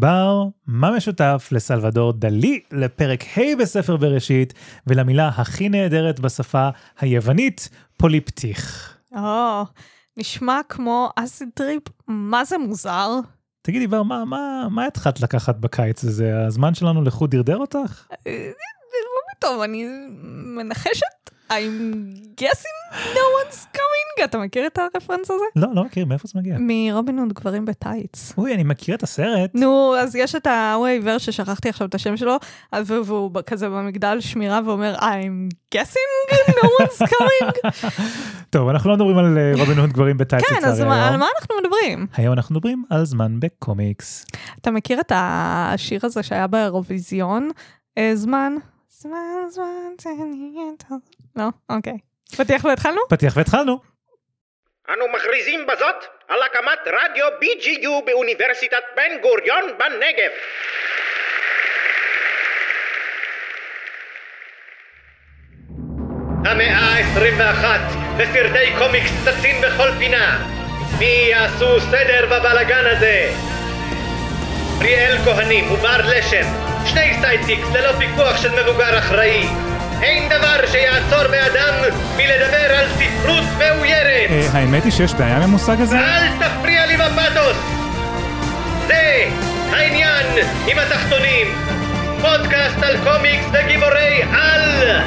בר, מה משותף לסלבדור דלי לפרק ה' בספר בראשית ולמילה הכי נהדרת בשפה היוונית, פוליפטיך? או, נשמע כמו acid trip, מה זה מוזר? תגידי בר, מה, מה, מה התחלת לקחת בקיץ הזה? הזמן שלנו לחוד דרדר אותך? אה, מה פתאום, אני מנחשת? I'm guessing no one's coming. אתה מכיר את הרפרנס הזה? לא, לא מכיר, מאיפה זה מגיע? מרובין הוד גברים בטייץ. אוי, אני מכיר את הסרט. נו, אז יש את ההוא העיוור ששכחתי עכשיו את השם שלו, והוא כזה במגדל שמירה ואומר, I'm guessing no one's coming. טוב, אנחנו לא מדברים על אה, רובין הוד גברים בטייץ כן, אז לצערי על. מה אנחנו מדברים? היום אנחנו מדברים על זמן בקומיקס. אתה מכיר את השיר הזה שהיה באירוויזיון? אה, זמן, זמן, זמן, תן לי את ה... לא? אוקיי. פתיח והתחלנו? פתיח והתחלנו. אנו מכריזים בזאת על הקמת רדיו BGU באוניברסיטת בן גוריון בנגב. המאה ה-21 וסרטי קומיקס צצים בכל פינה. מי יעשו סדר בבלגן הזה? פריאל כהנים ובר לשם, שני sidekicks ללא פיקוח של מבוגר אחראי. אין דבר שיעצור באדם מלדבר על ספרות מאוירת. אה, האמת היא שיש בעיה עם המושג הזה? אל תפריע לי בפתוס! זה העניין עם התחתונים. פודקאסט על קומיקס וגיבורי על!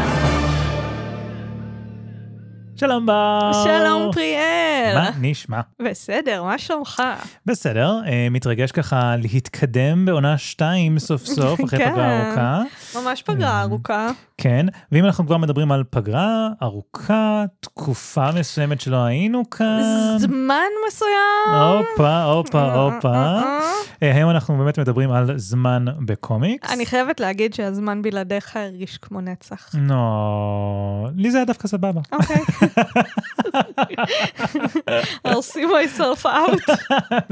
שלום בר. שלום פריאל. מה נשמע? בסדר, מה שלומך? בסדר, אה, מתרגש ככה להתקדם בעונה 2 סוף סוף, אחרי כן. פגרה ארוכה. ממש פגרה ארוכה. כן, ואם אנחנו כבר מדברים על פגרה ארוכה, תקופה מסוימת שלא היינו כאן. זמן מסוים. הופה, הופה, הופה. אה, אה, היום אנחנו באמת מדברים על זמן בקומיקס. אני חייבת להגיד שהזמן בלעדיך הרגיש כמו נצח. נו, לי זה היה דווקא סבבה. אוקיי. I'll see myself out.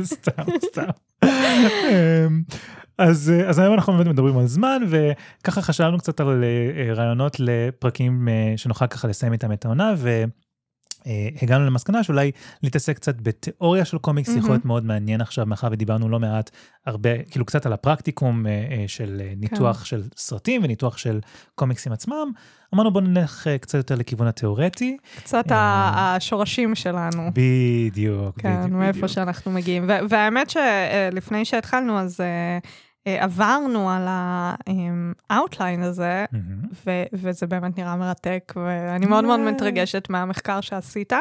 סתם, סתם. אז, אה, אז היום אנחנו באמת מדברים על זמן וככה חשבנו קצת על אה, אה, רעיונות לפרקים שנוכל ככה לסיים איתם את העונה והגענו למסקנה שאולי להתעסק קצת בתיאוריה של קומיקס יכול להיות מאוד מעניין עכשיו מאחר ודיברנו לא מעט הרבה כאילו קצת על הפרקטיקום של ניתוח של סרטים וניתוח של קומיקסים עצמם אמרנו בוא נלך קצת יותר לכיוון התיאורטי קצת השורשים שלנו. בדיוק. כן, בדיוק, מאיפה בדיוק. שאנחנו מגיעים. ו- והאמת שלפני שהתחלנו, אז עברנו על ה-outline הזה, מהמם. ו- וזה באמת נראה מרתק, ואני מאוד מאוד מתרגשת מהמחקר שעשית.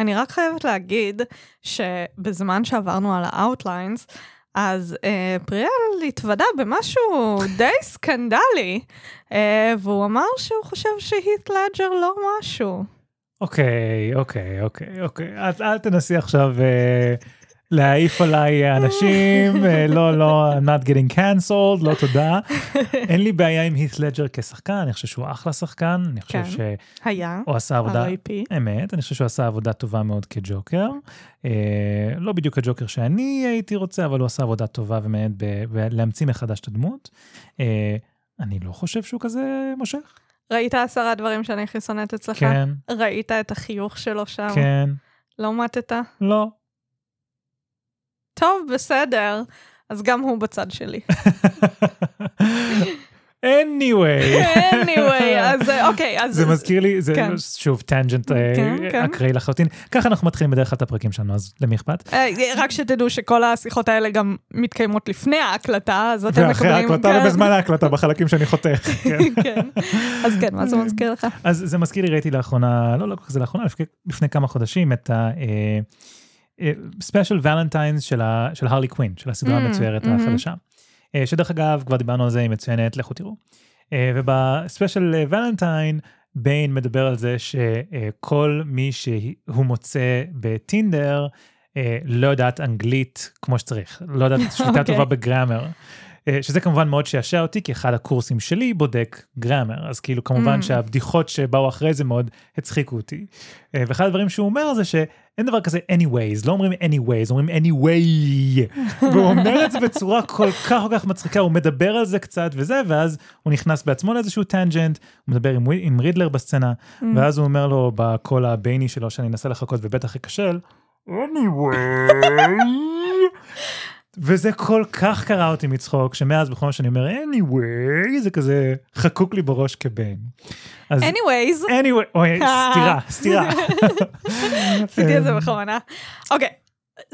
אני רק חייבת להגיד שבזמן שעברנו על ה-outlines, אז אה, פריאל התוודה במשהו די סקנדלי, אה, והוא אמר שהוא חושב שהית לג'ר לא משהו. אוקיי, אוקיי, אוקיי, אוקיי. אל תנסי עכשיו אה, להעיף עליי אנשים, אה, לא, לא, I'm not getting cancelled, לא תודה. אין לי בעיה עם הית' לג'ר כשחקן, אני חושב שהוא אחלה שחקן, אני חושב כן. שהוא היה, עשה עבודה. אמת, אני חושב שהוא עשה עבודה טובה מאוד כג'וקר. אה, לא בדיוק הג'וקר שאני הייתי רוצה, אבל הוא עשה עבודה טובה ומעט בלהמציא מחדש את הדמות. אה, אני לא חושב שהוא כזה מושך. ראית עשרה דברים שאני הכי שונאת אצלך? כן, ראית את החיוך שלו שם? כן, לא מתת? לא. טוב, בסדר. אז גם הוא בצד שלי. anyway. anyway, אז אה, אוקיי, אז... זה מזכיר לי, זה כן. שוב טנג'נט כן, כן. אקראי לחלוטין. ככה אנחנו מתחילים בדרך כלל את הפרקים שלנו, אז למי אכפת? אה, רק שתדעו שכל השיחות האלה גם מתקיימות לפני ההקלטה, אז אתם ואחרי מקבלים... ההקלטה כן, ובזמן ההקלטה בחלקים שאני חותך. כן. כן. אז כן, מה זה מזכיר לך? אז זה מזכיר לי, ראיתי לאחרונה, לא, לא כל כך זה לאחרונה, לפני- לפני כמה חודשים, את הספיישל ולנטיינס של הרלי קווין, של הסדרה Mm, המצוירת מהמם. החדשה. אה, שדרך אגב, כבר דיברנו על זה, היא מצוינת, לכו תראו. אה, ובספיישל ולנטיין, ביין מדבר על זה שכל מי שהוא מוצא בטינדר, אה, לא יודעת אנגלית כמו שצריך, לא יודעת שליטה אוקיי. טובה בגראמר. אה, שזה כמובן מאוד שעשע אותי, כי אחד הקורסים שלי בודק גראמר, אז כאילו כמובן Mm. שהבדיחות שבאו אחרי זה מאוד הצחיקו אותי. אה, ואחד הדברים שהוא אומר זה שאין דבר כזה anyways, לא אומרים anyways, אומרים anyway. והוא אומר את זה בצורה כל כך כל כך מצחיקה, הוא מדבר על זה קצת וזה, ואז הוא נכנס בעצמו לאיזשהו טנג'נט, הוא מדבר עם, עם רידלר בסצנה, Mm. ואז הוא אומר לו בקול הבייני שלו שאני אנסה לחכות ובטח אכשל, anyway. וזה כל כך קרה אותי מצחוק, שמאז בכל מה שאני אומר, anyway, זה כזה חקוק לי בראש כבן. אז anyways, anyway, אוי, סתירה, סתירה. עשיתי את זה בכוונה. אוקיי.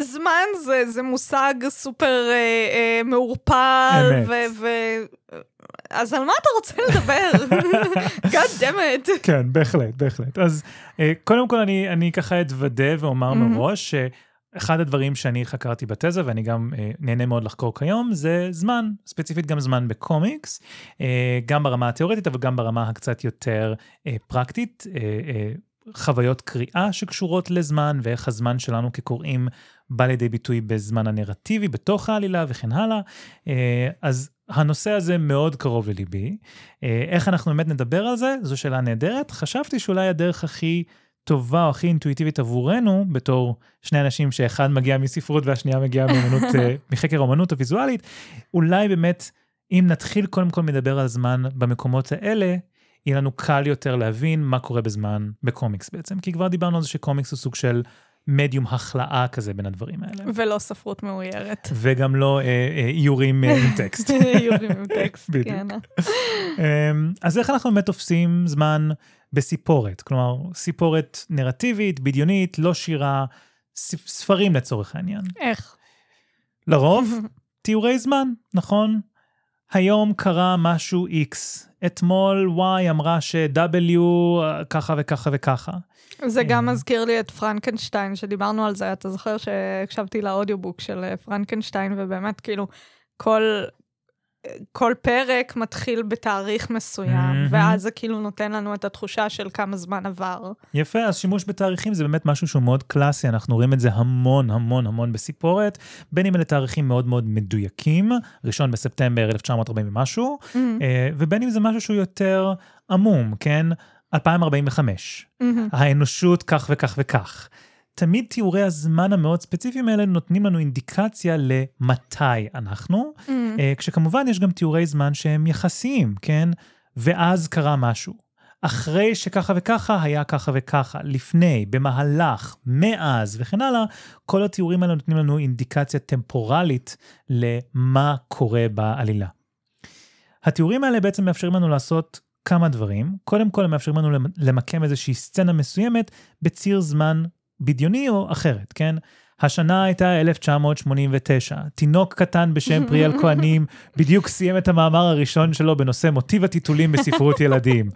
זמן זה, זה מושג סופר אה, אה, מעורפל. ו... ו... אז על מה אתה רוצה לדבר? God damn it. כן, בהחלט, בהחלט. אז אה, קודם כל אני, אני ככה אתוודה ואומר Mhm. מראש שאחד הדברים שאני חקרתי בתזה, ואני גם אה, נהנה מאוד לחקור כיום, זה זמן, ספציפית גם זמן בקומיקס, אה, גם ברמה התיאורטית, אבל גם ברמה הקצת יותר אה, פרקטית. אה, אה, חוויות קריאה שקשורות לזמן ואיך הזמן שלנו כקוראים בא לידי ביטוי בזמן הנרטיבי, בתוך העלילה וכן הלאה. אה, אז הנושא הזה מאוד קרוב לליבי. אה, איך אנחנו באמת נדבר על זה? זו שאלה נהדרת. חשבתי שאולי הדרך הכי טובה או הכי אינטואיטיבית עבורנו, בתור שני אנשים שאחד מגיע מספרות והשנייה מגיעה מאמנות, אה, מחקר האמנות הוויזואלית, אולי באמת, אם נתחיל קודם כל מדבר על זמן במקומות האלה, יהיה לנו קל יותר להבין מה קורה בזמן בקומיקס בעצם. כי כבר דיברנו על זה שקומיקס הוא סוג של מדיום החלאה כזה בין הדברים האלה. ולא ספרות מאוירת. וגם לא אה, אה, איורים אה, עם טקסט. יורים עם טקסט. כן. אמ, אז איך אנחנו באמת תופסים זמן בסיפורת? כלומר, סיפורת נרטיבית, בדיונית, לא שירה, ספרים לצורך העניין. איך? לרוב, תיאורי זמן, נכון? היום קרה משהו X, אתמול Y אמרה ש-W אה, ככה וככה וככה. זה גם אה. מזכיר לי את פרנקנשטיין, שדיברנו על זה, אתה זוכר שהקשבתי לאודיובוק של אה, פרנקנשטיין, ובאמת כאילו כל, כל פרק מתחיל בתאריך מסוים, מהמם. ואז זה כאילו נותן לנו את התחושה של כמה זמן עבר. יפה, אז שימוש בתאריכים זה באמת משהו שהוא מאוד קלאסי, אנחנו רואים את זה המון המון המון בסיפורת, בין אם אלה תאריכים מאוד מאוד מדויקים, ראשון בספטמבר 1940 ומשהו, אה, ובין אם זה משהו שהוא יותר עמום, כן? 2045, מהמם. האנושות כך וכך וכך. תמיד תיאורי הזמן המאוד ספציפיים האלה נותנים לנו אינדיקציה למתי אנחנו, מהמם. אה, כשכמובן יש גם תיאורי זמן שהם יחסיים, כן? ואז קרה משהו. אחרי שככה וככה היה ככה וככה, לפני, במהלך, מאז וכן הלאה, כל התיאורים האלה נותנים לנו אינדיקציה טמפורלית למה קורה בעלילה. התיאורים האלה בעצם מאפשרים לנו לעשות כמה דברים. קודם כל, הם מאפשרים לנו למ- למקם איזושהי סצנה מסוימת בציר זמן בדיוני או אחרת, כן? השנה הייתה 1989. תינוק קטן בשם פריאל כהנים בדיוק סיים את המאמר הראשון שלו בנושא מוטיב הטיטולים בספרות ילדים.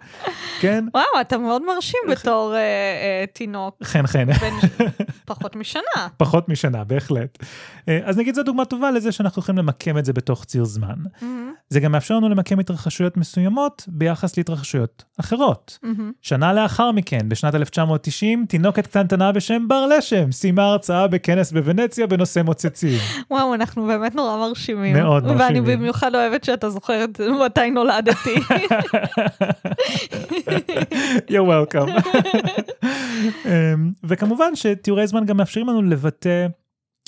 כן? וואו, אתה מאוד מרשים בתור אה, אה, תינוק חן חן. בן פחות משנה. פחות משנה, בהחלט. אה, אז נגיד זו דוגמה טובה לזה שאנחנו יכולים למקם את זה בתוך ציר זמן. מהמם, זה גם מאפשר לנו למקם התרחשויות מסוימות ביחס להתרחשויות אחרות. מהמם. שנה לאחר מכן, בשנת 1990, תינוקת קטנטנה בשם בר לשם סיימה הרצאה בכנס בוונציה בנושא מוצצים. וואו, אנחנו באמת נורא מרשימים. מאוד ואני מרשימים. במיוחד אוהבת שאתה זוכר מתי נולדתי. You're welcome. אמ, וכמובן שתיאורי זמן גם מאפשרים לנו לבטא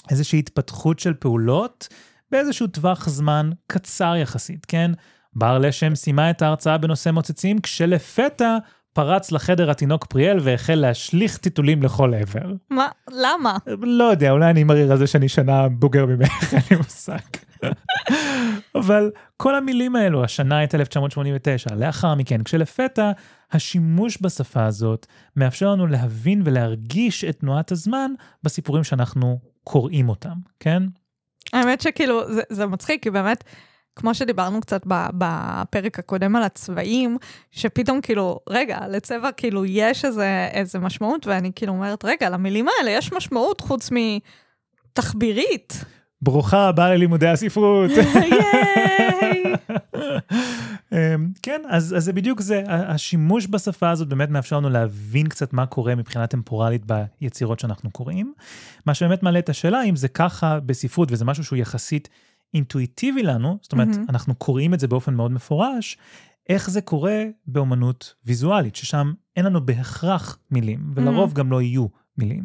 איזושהי התפתחות של פעולות באיזשהו טווח זמן קצר יחסית, כן? בר לשם סיימה את ההרצאה בנושא מוצצים, כשלפתע פרץ לחדר התינוק פריאל והחל להשליך טיטולים לכל עבר. מה? למה? לא יודע, אולי אני מריר על זה שאני שנה בוגר ממך, אין לי מושג. אבל כל המילים האלו, השנה הייתה 1989, לאחר מכן, כשלפתע השימוש בשפה הזאת מאפשר לנו להבין ולהרגיש את תנועת הזמן בסיפורים שאנחנו קוראים אותם, כן? האמת שכאילו, זה, זה מצחיק, כי באמת, כמו שדיברנו קצת בפרק הקודם על הצבעים, שפתאום כאילו, רגע, לצבע כאילו יש איזה, איזה משמעות, ואני כאילו אומרת, רגע, למילים האלה יש משמעות חוץ מתחבירית. ברוכה הבאה ללימודי הספרות. ייי! אמ, כן, אז, אז זה בדיוק זה, השימוש בשפה הזאת באמת מאפשר לנו להבין קצת מה קורה מבחינה טמפורלית ביצירות שאנחנו קוראים. מה שבאמת מעלה את השאלה אם זה ככה בספרות וזה משהו שהוא יחסית אינטואיטיבי לנו, זאת אומרת, מהמם. אנחנו קוראים את זה באופן מאוד מפורש, איך זה קורה באומנות ויזואלית, ששם אין לנו בהכרח מילים, ולרוב גם לא יהיו מילים.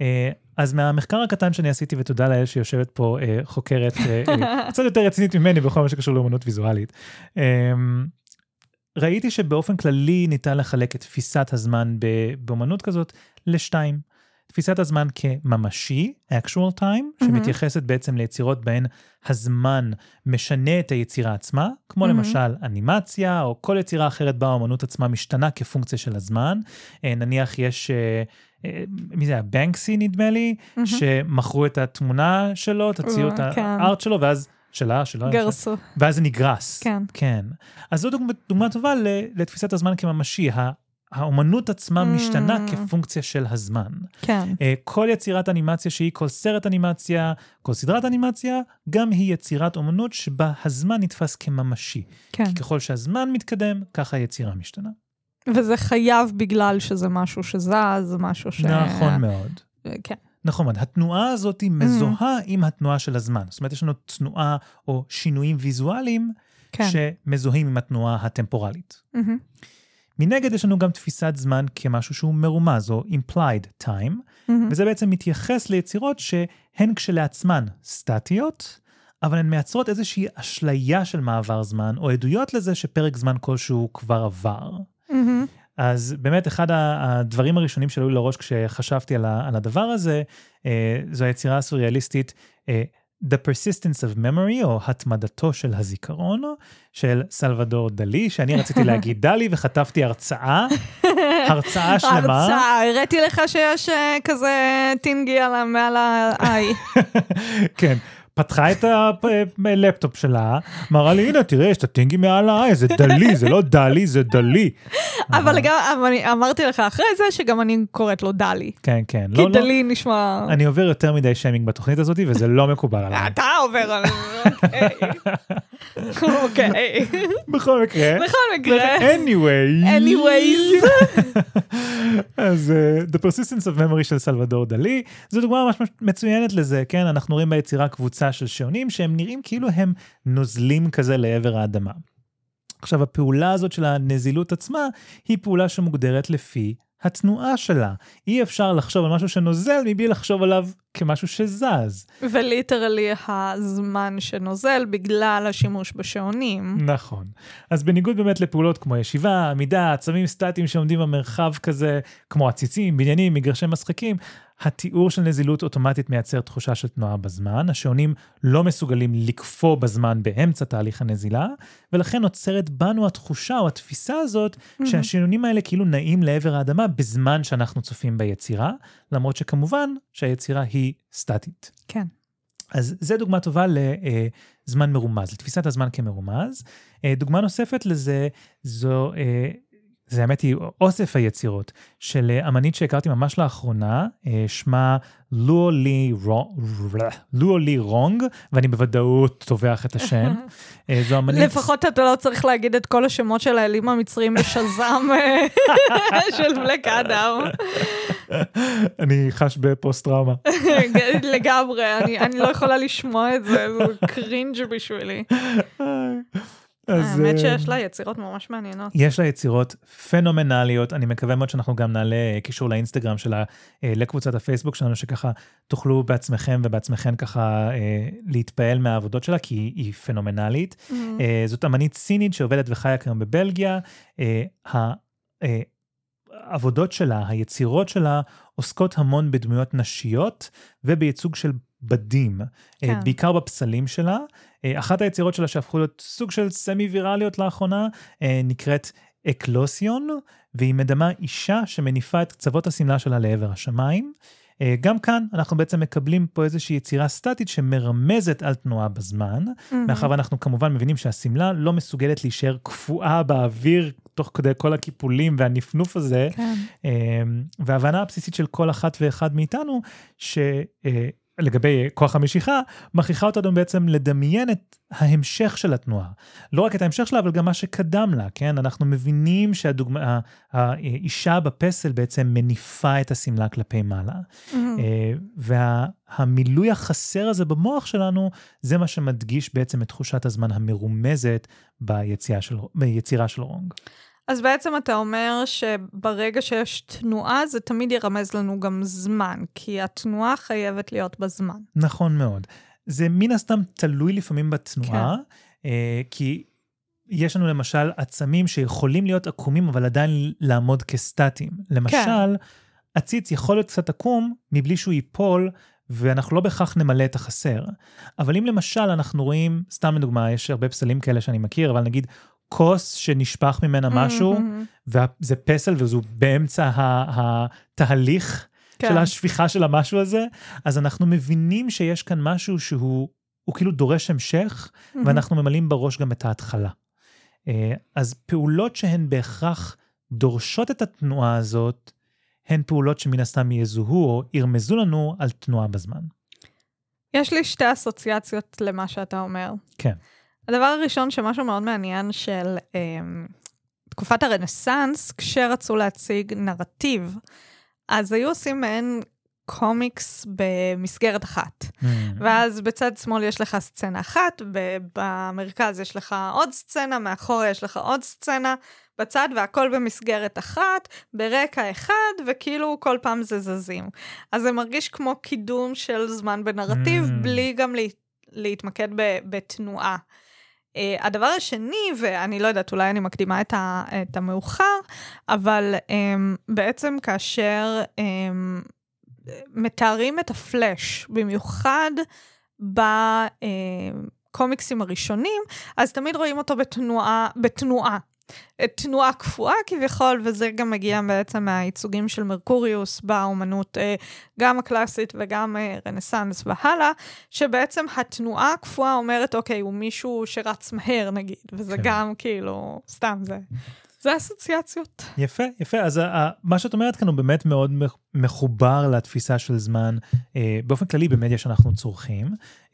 אה, אז מהמחקר הקטן שאני עשיתי, ותודה לאל שיושבת פה אה, חוקרת אה, קצת יותר רצינית ממני בכל מה שקשור לאומנות ויזואלית, ראיתי שבאופן כללי ניתן לחלק את תפיסת הזמן ב- באומנות כזאת לשתיים. תפיסת הזמן כממשי, actual time, שמתייחסת בעצם ליצירות בהן הזמן משנה את היצירה עצמה, כמו למשל אנימציה, או כל יצירה אחרת בה האמנות עצמה משתנה כפונקציה של הזמן. אה, נניח יש... אה, אה, מי זה היה? בנקסי נדמה לי, שמכרו את התמונה שלו, את הציור, את כן. הארט שלו, ואז שלה, שלו, גרסו. ואז זה נגרס. כן. כן. אז זו דוגמה, דוגמה טובה לתפיסת הזמן כממשי. האומנות עצמה Mm. משתנה כפונקציה של הזמן. כן. אה, כל יצירת אנימציה שהיא, כל סרט אנימציה, כל סדרת אנימציה, גם היא יצירת אומנות שבה הזמן נתפס כממשי. כן. כי ככל שהזמן מתקדם, ככה היצירה משתנה. וזה חייב בגלל שזה משהו שזז, משהו ש... נכון מאוד. כן. נכון מאוד, התנועה הזאת היא מזוהה עם התנועה של הזמן. זאת אומרת, יש לנו תנועה או שינויים ויזואליים כן. שמזוהים עם התנועה הטמפורלית. מהמם. מנגד יש לנו גם תפיסת זמן כמשהו שהוא מרומז, או implied time, מהמם. וזה בעצם מתייחס ליצירות שהן כשלעצמן סטטיות, אבל הן מייצרות איזושהי אשליה של מעבר זמן, או עדויות לזה שפרק זמן כלשהו כבר עבר. מהמם. אז באמת אחד הדברים הראשונים שעלו לראש כשחשבתי על הדבר הזה, אה, זו היצירה הסוריאליסטית אה, The Persistence of Memory, או התמדתו של הזיכרון, של סלבדור דלי, שאני רציתי להגיד דלי וחטפתי הרצאה, הרצאה שלמה. הרצאה, הראיתי לך שיש אה, כזה טינגי מעל ה-i. כן. פתחה את הלפטופ שלה, מראה לי, הנה, תראה, יש את הטינגי מעל העין, זה דלי, זה לא דלי, זה דלי. אבל גם, אבל אני אמרתי לך אחרי זה שגם אני קוראת לו דלי. כן, כן. כי לא, לא. דלי נשמע... אני עובר יותר מדי שיימינג בתוכנית הזאת, וזה לא מקובל עליי. אתה עובר על... אוקיי. אוקיי. בכל מקרה. בכל מקרה. anyway. anyways. אז The Persistence of Memory של סלבדור דלי, זו דוגמה ממש מצוינת לזה, כן? אנחנו רואים ביצירה קבוצה של שעונים שהם נראים כאילו הם נוזלים כזה לעבר האדמה. עכשיו, הפעולה הזאת של הנזילות עצמה, היא פעולה שמוגדרת לפי התנועה שלה. אי אפשר לחשוב על משהו שנוזל מבלי לחשוב עליו כמשהו שזז. וליטרלי הזמן שנוזל בגלל השימוש בשעונים. נכון. אז בניגוד באמת לפעולות כמו ישיבה, עמידה, עצמים סטטיים שעומדים במרחב כזה, כמו עציצים, בניינים, מגרשי משחקים, התיאור של נזילות אוטומטית מייצר תחושה של תנועה בזמן, השעונים לא מסוגלים לקפוא בזמן באמצע תהליך הנזילה, ולכן נוצרת בנו התחושה או התפיסה הזאת שהשעונים האלה כאילו נעים לעבר האדמה בזמן שאנחנו צופים ביצירה, למרות שכמובן שהיצירה היא סטטית. כן. אז זה דוגמה טובה לזמן מרומז, לתפיסת הזמן כמרומז. אה, דוגמה נוספת לזה זו, אה, זה האמת היא אוסף היצירות של אה, אמנית שהכרתי ממש לאחרונה, שמה לואו לי רו- לואו לי רונג, ואני בוודאות טובח את השם. זו אמנית... לפחות אתה לא צריך להגיד את כל השמות של האלים המצריים בשזם של בלק אדם. אני חש בפוסט-טראומה. לגמרי, אני אני לא יכולה לשמוע את זה, זה קרינג' בשבילי. אז, האמת אה, שיש לה יצירות ממש מעניינות. יש לה יצירות פנומנליות, אני מקווה מאוד שאנחנו גם נעלה אה, קישור לאינסטגרם שלה אה, לקבוצת הפייסבוק שלנו, שככה תוכלו בעצמכם ובעצמכן ככה להתפעל מהעבודות שלה, כי היא, פנומנלית. Mm-hmm. זאת אמנית סינית שעובדת וחיה כיום בבלגיה. אה, אה, העבודות שלה, היצירות שלה, עוסקות המון בדמויות נשיות ובייצוג של בדים, כן. כן. בעיקר בפסלים שלה. אה, אחת היצירות שלה שהפכו להיות סוג של סמי ויראליות לאחרונה, אה, נקראת אקלוסיון, והיא מדמה אישה שמניפה את קצוות השמלה שלה לעבר השמיים. אה, גם כאן אנחנו בעצם מקבלים פה איזושהי יצירה סטטית שמרמזת על תנועה בזמן, Mm-hmm. מאחר ואנחנו כמובן מבינים שהשמלה לא מסוגלת להישאר קפואה באוויר תוך כדי כל הקיפולים והנפנוף הזה, כן. אמ, וההבנה הבסיסית של כל אחת ואחד מאיתנו, שלגבי כוח המשיכה, מכריחה אותנו בעצם לדמיין את ההמשך של התנועה. לא רק את ההמשך שלה, אבל גם מה שקדם לה, כן? אנחנו מבינים שהדוגמה, האישה בפסל בעצם מניפה את השמלה כלפי מעלה. Mm-hmm. אה, והמילוי החסר הזה במוח שלנו, זה מה שמדגיש בעצם את תחושת הזמן המרומזת ביציאה של, ביצירה של רונג. אז בעצם אתה אומר שברגע שיש תנועה, זה תמיד ירמז לנו גם זמן, כי התנועה חייבת להיות בזמן. נכון מאוד. זה מן הסתם תלוי לפעמים בתנועה, כן. אה, כי יש לנו למשל עצמים שיכולים להיות עקומים, אבל עדיין לעמוד כסטטיים. למשל, כן. עציץ יכול להיות קצת עקום מבלי שהוא ייפול, ואנחנו לא בהכרח נמלא את החסר. אבל אם למשל אנחנו רואים, סתם לדוגמה, יש הרבה פסלים כאלה שאני מכיר, אבל נגיד כוס שנשפך ממנה משהו, וזה פסל וזו באמצע התהליך כן. של השפיכה של המשהו הזה, אז אנחנו מבינים שיש כאן משהו שהוא הוא כאילו דורש המשך, ואנחנו ממלאים בראש גם את ההתחלה. אה, אז פעולות שהן בהכרח דורשות את התנועה הזאת, הן פעולות שמן הסתם יזוהו או ירמזו לנו על תנועה בזמן. יש לי שתי אסוציאציות למה שאתה אומר. כן. הדבר הראשון, שמשהו מאוד מעניין של אה, תקופת הרנסאנס, כשרצו להציג נרטיב, אז היו עושים מעין קומיקס במסגרת אחת. Mm. ואז בצד שמאל יש לך סצנה אחת, במרכז יש לך עוד סצנה, מאחורה יש לך עוד סצנה, בצד והכל במסגרת אחת, ברקע אחד, וכאילו כל פעם זה זזים. אז זה מרגיש כמו קידום של זמן בנרטיב, Mm. בלי גם לה, להתמקד ב- בתנועה. Uh, הדבר השני, ואני לא יודעת, אולי אני מקדימה את, ה, את המאוחר, אבל um, בעצם כאשר um, מתארים את הפלאש, במיוחד בקומיקסים הראשונים, אז תמיד רואים אותו בתנועה, בתנועה. תנועה קפואה כביכול, וזה גם מגיע בעצם מהייצוגים של מרקוריוס באומנות, אה, גם הקלאסית וגם אה, רנסאנס והלאה, שבעצם התנועה הקפואה אומרת, אוקיי, הוא מישהו שרץ מהר נגיד, וזה כן. גם כאילו, סתם זה. זה אסוציאציות. יפה, יפה. אז ה- ה- מה שאת אומרת כאן הוא באמת מאוד מח- מחובר לתפיסה של זמן. אה, באופן כללי במדיה שאנחנו צורכים,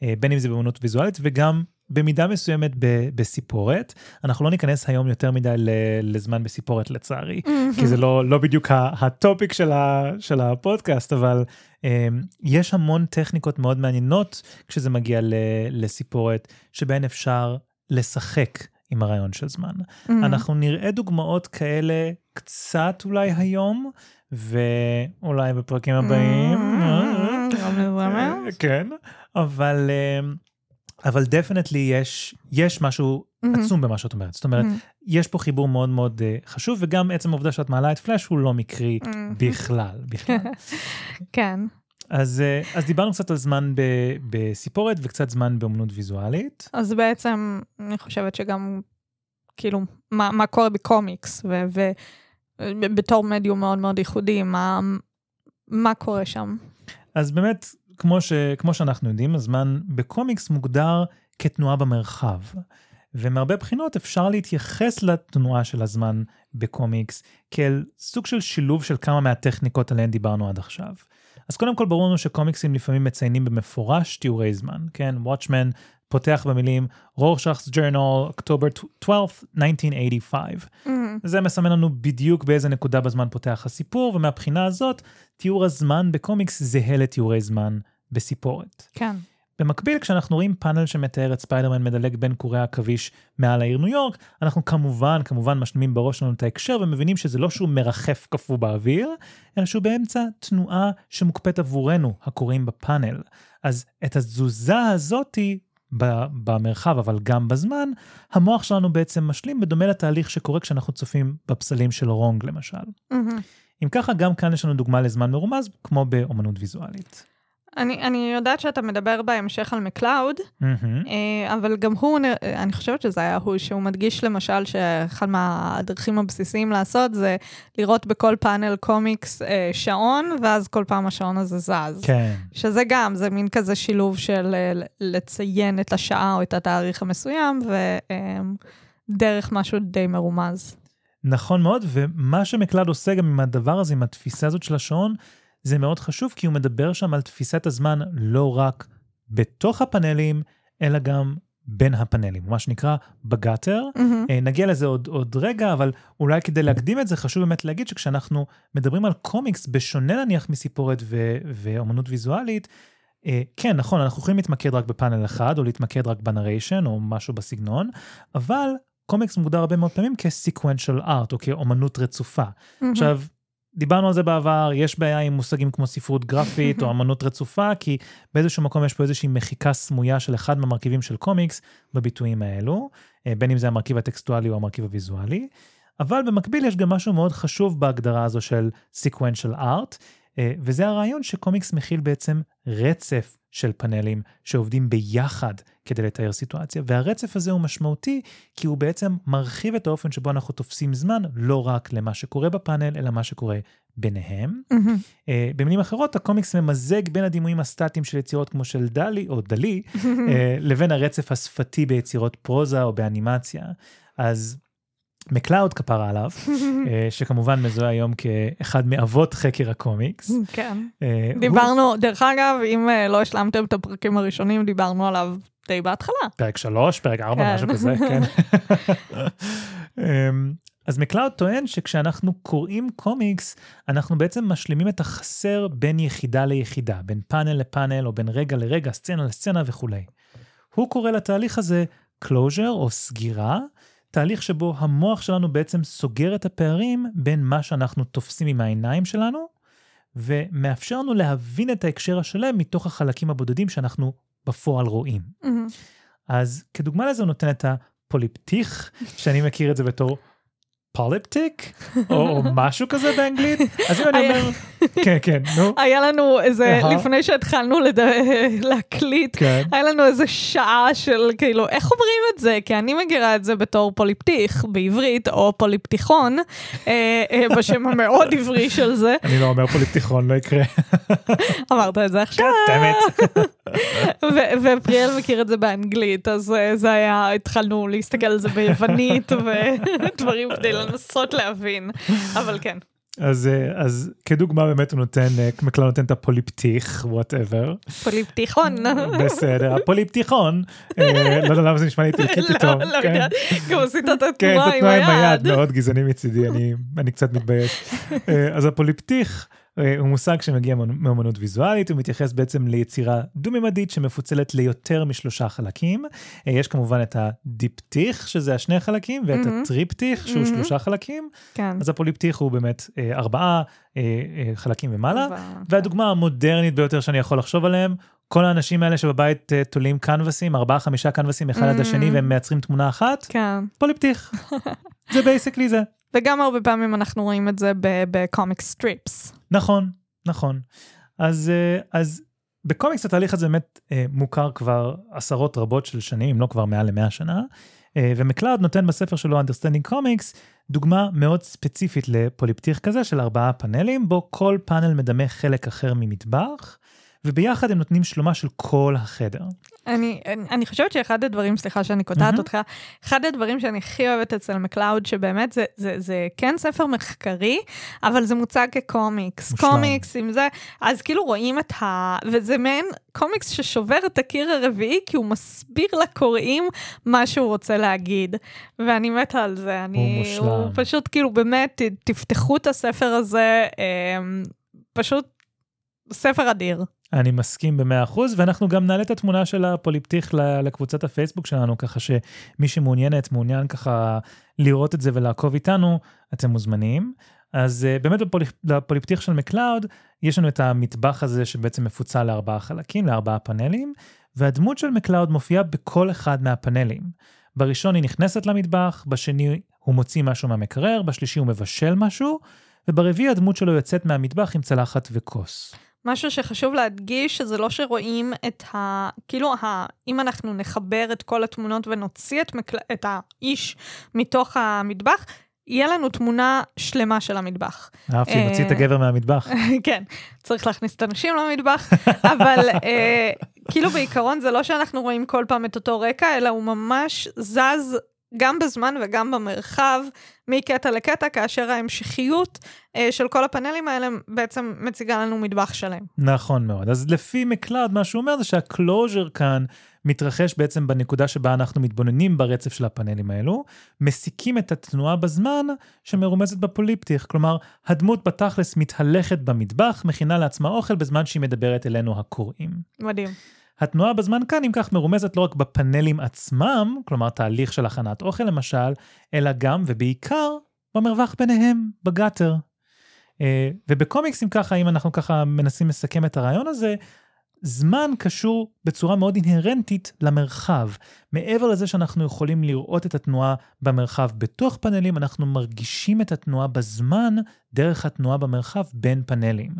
אה, בין אם זה באמנות ויזואלית וגם במידה מסוימת ב- בסיפורת. אנחנו לא ניכנס היום יותר מדי ל- לזמן בסיפורת לצערי, כי זה לא, לא בדיוק הטופיק של, ה- של הפודקאסט, אבל אה, יש המון טכניקות מאוד מעניינות כשזה מגיע ל- לסיפורת, שבהן אפשר לשחק עם הרעיון של זמן. אנחנו נראה דוגמאות כאלה קצת אולי היום, ואולי בפרקים הבאים. כן, אבל, אה, אבל דפנטלי יש, יש משהו עצום במה שאת אומרת. זאת אומרת, יש פה חיבור מאוד מאוד אה, חשוב, וגם עצם העובדה שאת מעלה את פלאש הוא לא מקרי בכלל, בכלל. כן. אז, אה, אז דיברנו קצת על זמן ב, בסיפורת וקצת זמן באמנות ויזואלית. אז בעצם, אני חושבת שגם, כאילו, מה, מה קורה בקומיקס, ובתור מדיום מאוד מאוד ייחודי, מה, מה קורה שם? אז באמת, כמו, ש, כמו שאנחנו יודעים, הזמן בקומיקס מוגדר כתנועה במרחב. ומהרבה בחינות אפשר להתייחס לתנועה של הזמן בקומיקס כאל סוג של שילוב של כמה מהטכניקות עליהן דיברנו עד עכשיו. אז קודם כל ברור לנו שקומיקסים לפעמים מציינים במפורש תיאורי זמן, כן? Watchmen פותח במילים Rorschach's journal, October 12, 1985. זה מסמן לנו בדיוק באיזה נקודה בזמן פותח הסיפור, ומהבחינה הזאת, תיאור הזמן בקומיקס זהה לתיאורי זמן בסיפורת. כן. במקביל, כשאנחנו רואים פאנל שמתאר את ספיידרמן מדלג בין קורי העכביש מעל העיר ניו יורק, אנחנו כמובן, כמובן משלימים בראש שלנו את ההקשר ומבינים שזה לא שהוא מרחף קפוא באוויר, אלא שהוא באמצע תנועה שמוקפאת עבורנו, הקוראים בפאנל. אז את התזוזה הזאתי במרחב, אבל גם בזמן, המוח שלנו בעצם משלים בדומה לתהליך שקורה כשאנחנו צופים בפסלים של רונג למשל. אם ככה, גם כאן יש לנו דוגמה לזמן מרומז, כמו באומנות ויזואלית. אני, אני יודעת שאתה מדבר בהמשך על מקלאוד. אה, אבל גם הוא, אני חושבת שזה היה הוא, שהוא מדגיש למשל שאחד מהדרכים הבסיסיים לעשות זה לראות בכל פאנל קומיקס אה, שעון, ואז כל פעם השעון הזה זז. כן. שזה גם, זה מין כזה שילוב של אה, לציין את השעה או את התאריך המסוים, ודרך משהו די מרומז. נכון מאוד, ומה שמקלד עושה גם עם הדבר הזה, עם התפיסה הזאת של השעון, זה מאוד חשוב, כי הוא מדבר שם על תפיסת הזמן לא רק בתוך הפאנלים, אלא גם בין הפאנלים, מה שנקרא בגאטר. אה, נגיע לזה עוד, עוד רגע, אבל אולי כדי להקדים את זה, חשוב באמת להגיד שכשאנחנו מדברים על קומיקס, בשונה נניח מסיפורת ו- ואומנות ויזואלית, אה, כן, נכון, אנחנו יכולים להתמקד רק בפאנל אחד, או להתמקד רק בנריישן, או משהו בסגנון, אבל קומיקס מוגדר הרבה מאוד פעמים כ-sequential art, או כאומנות רצופה. עכשיו, דיברנו על זה בעבר, יש בעיה עם מושגים כמו ספרות גרפית או אמנות רצופה, כי באיזשהו מקום יש פה איזושהי מחיקה סמויה של אחד מהמרכיבים של קומיקס בביטויים האלו, אה, בין אם זה המרכיב הטקסטואלי או המרכיב הוויזואלי. אבל במקביל יש גם משהו מאוד חשוב בהגדרה הזו של sequential art, אה, וזה הרעיון שקומיקס מכיל בעצם רצף של פאנלים שעובדים ביחד כדי לתאר סיטואציה, והרצף הזה הוא משמעותי כי הוא בעצם מרחיב את האופן שבו אנחנו תופסים זמן, לא רק למה שקורה בפאנל, אלא מה שקורה ביניהם. מהמם. אה, במילים אחרות, הקומיקס ממזג בין הדימויים הסטטיים של יצירות כמו של דלי או דלי, אה, לבין הרצף השפתי ביצירות פרוזה או באנימציה. אז מקלאוד כפרה עליו, אה, שכמובן מזוהה היום כאחד מאבות חקר הקומיקס. כן. אה, דיברנו, דרך אגב, אם אה, לא השלמתם את הפרקים הראשונים, דיברנו עליו די בהתחלה. פרק שלוש, פרק ארבע, כן. משהו כזה, כן. אמ, אז מקלאוד טוען שכשאנחנו קוראים קומיקס, אנחנו בעצם משלימים את החסר בין יחידה ליחידה, בין פאנל לפאנל או בין רגע לרגע, סצנה לסצנה וכולי. הוא קורא לתהליך הזה closure או סגירה, תהליך שבו המוח שלנו בעצם סוגר את הפערים בין מה שאנחנו תופסים עם העיניים שלנו, ומאפשר לנו להבין את ההקשר השלם מתוך החלקים הבודדים שאנחנו בפועל רואים. מהמם. אז כדוגמה לזה הוא נותן את הפוליפטיך, שאני מכיר את זה בתור polyptych, או, משהו כזה באנגלית. אז אם אני אומר, כן, כן, נו, היה לנו איזה. לפני שהתחלנו. להקליט, כן. היה לנו איזה שעה של כאילו, איך אומרים את זה? כי אני מכירה את זה בתור פוליפטיך בעברית, או פוליפטיכון, אה, אה, בשם המאוד עברי של זה. אני לא אומר פוליפטיכון, לא יקרה. אמרת את זה עכשיו. ופריאל מכיר את זה באנגלית, אז אה, זה היה, התחלנו להסתכל על זה ביוונית ודברים כדי לנסות להבין, אבל כן. אז, אה, אז כדוגמה באמת הוא נותן, אה, מקלאוד נותן את הפוליפטיך, whatever. פוליפטיכון. בסדר, הפוליפטיכון, אה, לא יודע למה זה נשמע לי איטלקי פתאום. לא, לא כן. יודעת, גם עשית את כן, התנועה את עם התנועה עם היד. היד, מאוד גזעני מצידי, אני, קצת מתבייש. אז הפוליפטיך הוא מושג שמגיע מאמנ- מאמנות ויזואלית, הוא מתייחס בעצם ליצירה דו-ממדית שמפוצלת ליותר משלושה חלקים. אה, יש כמובן את הדיפטיך, שזה השני חלקים, ואת מהמם. הטריפטיך, שהוא מהמם. שלושה חלקים. כן. אז הפוליפטיך הוא באמת אה, ארבעה אה, אה, חלקים ומעלה. ו- והדוגמה המודרנית ביותר שאני יכול לחשוב עליהם, כל האנשים האלה שבבית אה, תולים קנבסים, ארבעה חמישה קנבסים אחד עד השני. והם מייצרים תמונה אחת, כן. פוליפטיך. זה basically זה. וגם הרבה פעמים אנחנו רואים את זה ב comic strips. נכון, נכון. אז, אה, אז בקומיקס התהליך הזה באמת אה, מוכר כבר עשרות רבות של שנים, אם לא כבר מעל למאה שנה, אה, ומקלאוד נותן בספר שלו Understanding Comics דוגמה מאוד ספציפית לפוליפטיך כזה של ארבעה פאנלים, בו כל פאנל מדמה חלק אחר ממטבח, וביחד הם נותנים תמונה שלמה של כל החדר. אני, אני, אני חושבת שאחד הדברים, סליחה שאני קוטעת מהמם. אותך, אחד הדברים שאני הכי אוהבת אצל מקלאוד, שבאמת זה, זה, זה כן ספר מחקרי, אבל זה מוצג כקומיקס. מושלם. קומיקס עם זה, אז כאילו רואים את ה... וזה מעין קומיקס ששובר את הקיר הרביעי, כי הוא מסביר לקוראים מה שהוא רוצה להגיד. ואני מתה על זה. אני, מושלם. הוא פשוט כאילו באמת, תפתחו את הספר הזה, אה, פשוט ספר אדיר. אני מסכים במאה אחוז, ואנחנו גם נעלה את התמונה של הפוליפטיך לקבוצת הפייסבוק שלנו, ככה שמי שמעוניינת, מעוניין ככה לראות את זה ולעקוב איתנו, אתם מוזמנים. אז אה, באמת בפוליפ, בפוליפטיך של מקלאוד, יש לנו את המטבח הזה שבעצם מפוצל לארבעה חלקים, לארבעה פאנלים, והדמות של מקלאוד מופיעה בכל אחד מהפאנלים. בראשון היא נכנסת למטבח, בשני הוא מוציא משהו מהמקרר, בשלישי הוא מבשל משהו, וברביעי הדמות שלו יוצאת מהמטבח עם צלחת וכוס. משהו שחשוב להדגיש, שזה לא שרואים את ה... כאילו, ה... אם אנחנו נחבר את כל התמונות ונוציא את, מקל... את האיש מתוך המטבח, יהיה לנו תמונה שלמה של המטבח. אהבתי, אה, נוציא את הגבר מהמטבח. כן, צריך להכניס את הנשים למטבח, אבל אה, כאילו בעיקרון זה לא שאנחנו רואים כל פעם את אותו רקע, אלא הוא ממש זז גם בזמן וגם במרחב, מקטע לקטע, כאשר ההמשכיות אה, של כל הפאנלים האלה בעצם מציגה לנו מטבח שלם. נכון מאוד. אז לפי מקלאד, מה שהוא אומר זה שהקלוז'ר כאן מתרחש בעצם בנקודה שבה אנחנו מתבוננים ברצף של הפאנלים האלו, מסיקים את התנועה בזמן שמרומזת בפוליפטיך. כלומר, הדמות בתכלס מתהלכת במטבח, מכינה לעצמה אוכל בזמן שהיא מדברת אלינו הקוראים. מדהים. התנועה בזמן כאן, אם כך, מרומזת לא רק בפאנלים עצמם, כלומר תהליך של הכנת אוכל למשל, אלא גם ובעיקר במרווח ביניהם, בגאטר. אה, ובקומיקס, אם ככה, אם אנחנו ככה מנסים לסכם את הרעיון הזה, זמן קשור בצורה מאוד אינהרנטית למרחב. מעבר לזה שאנחנו יכולים לראות את התנועה במרחב בתוך פאנלים, אנחנו מרגישים את התנועה בזמן דרך התנועה במרחב בין פאנלים.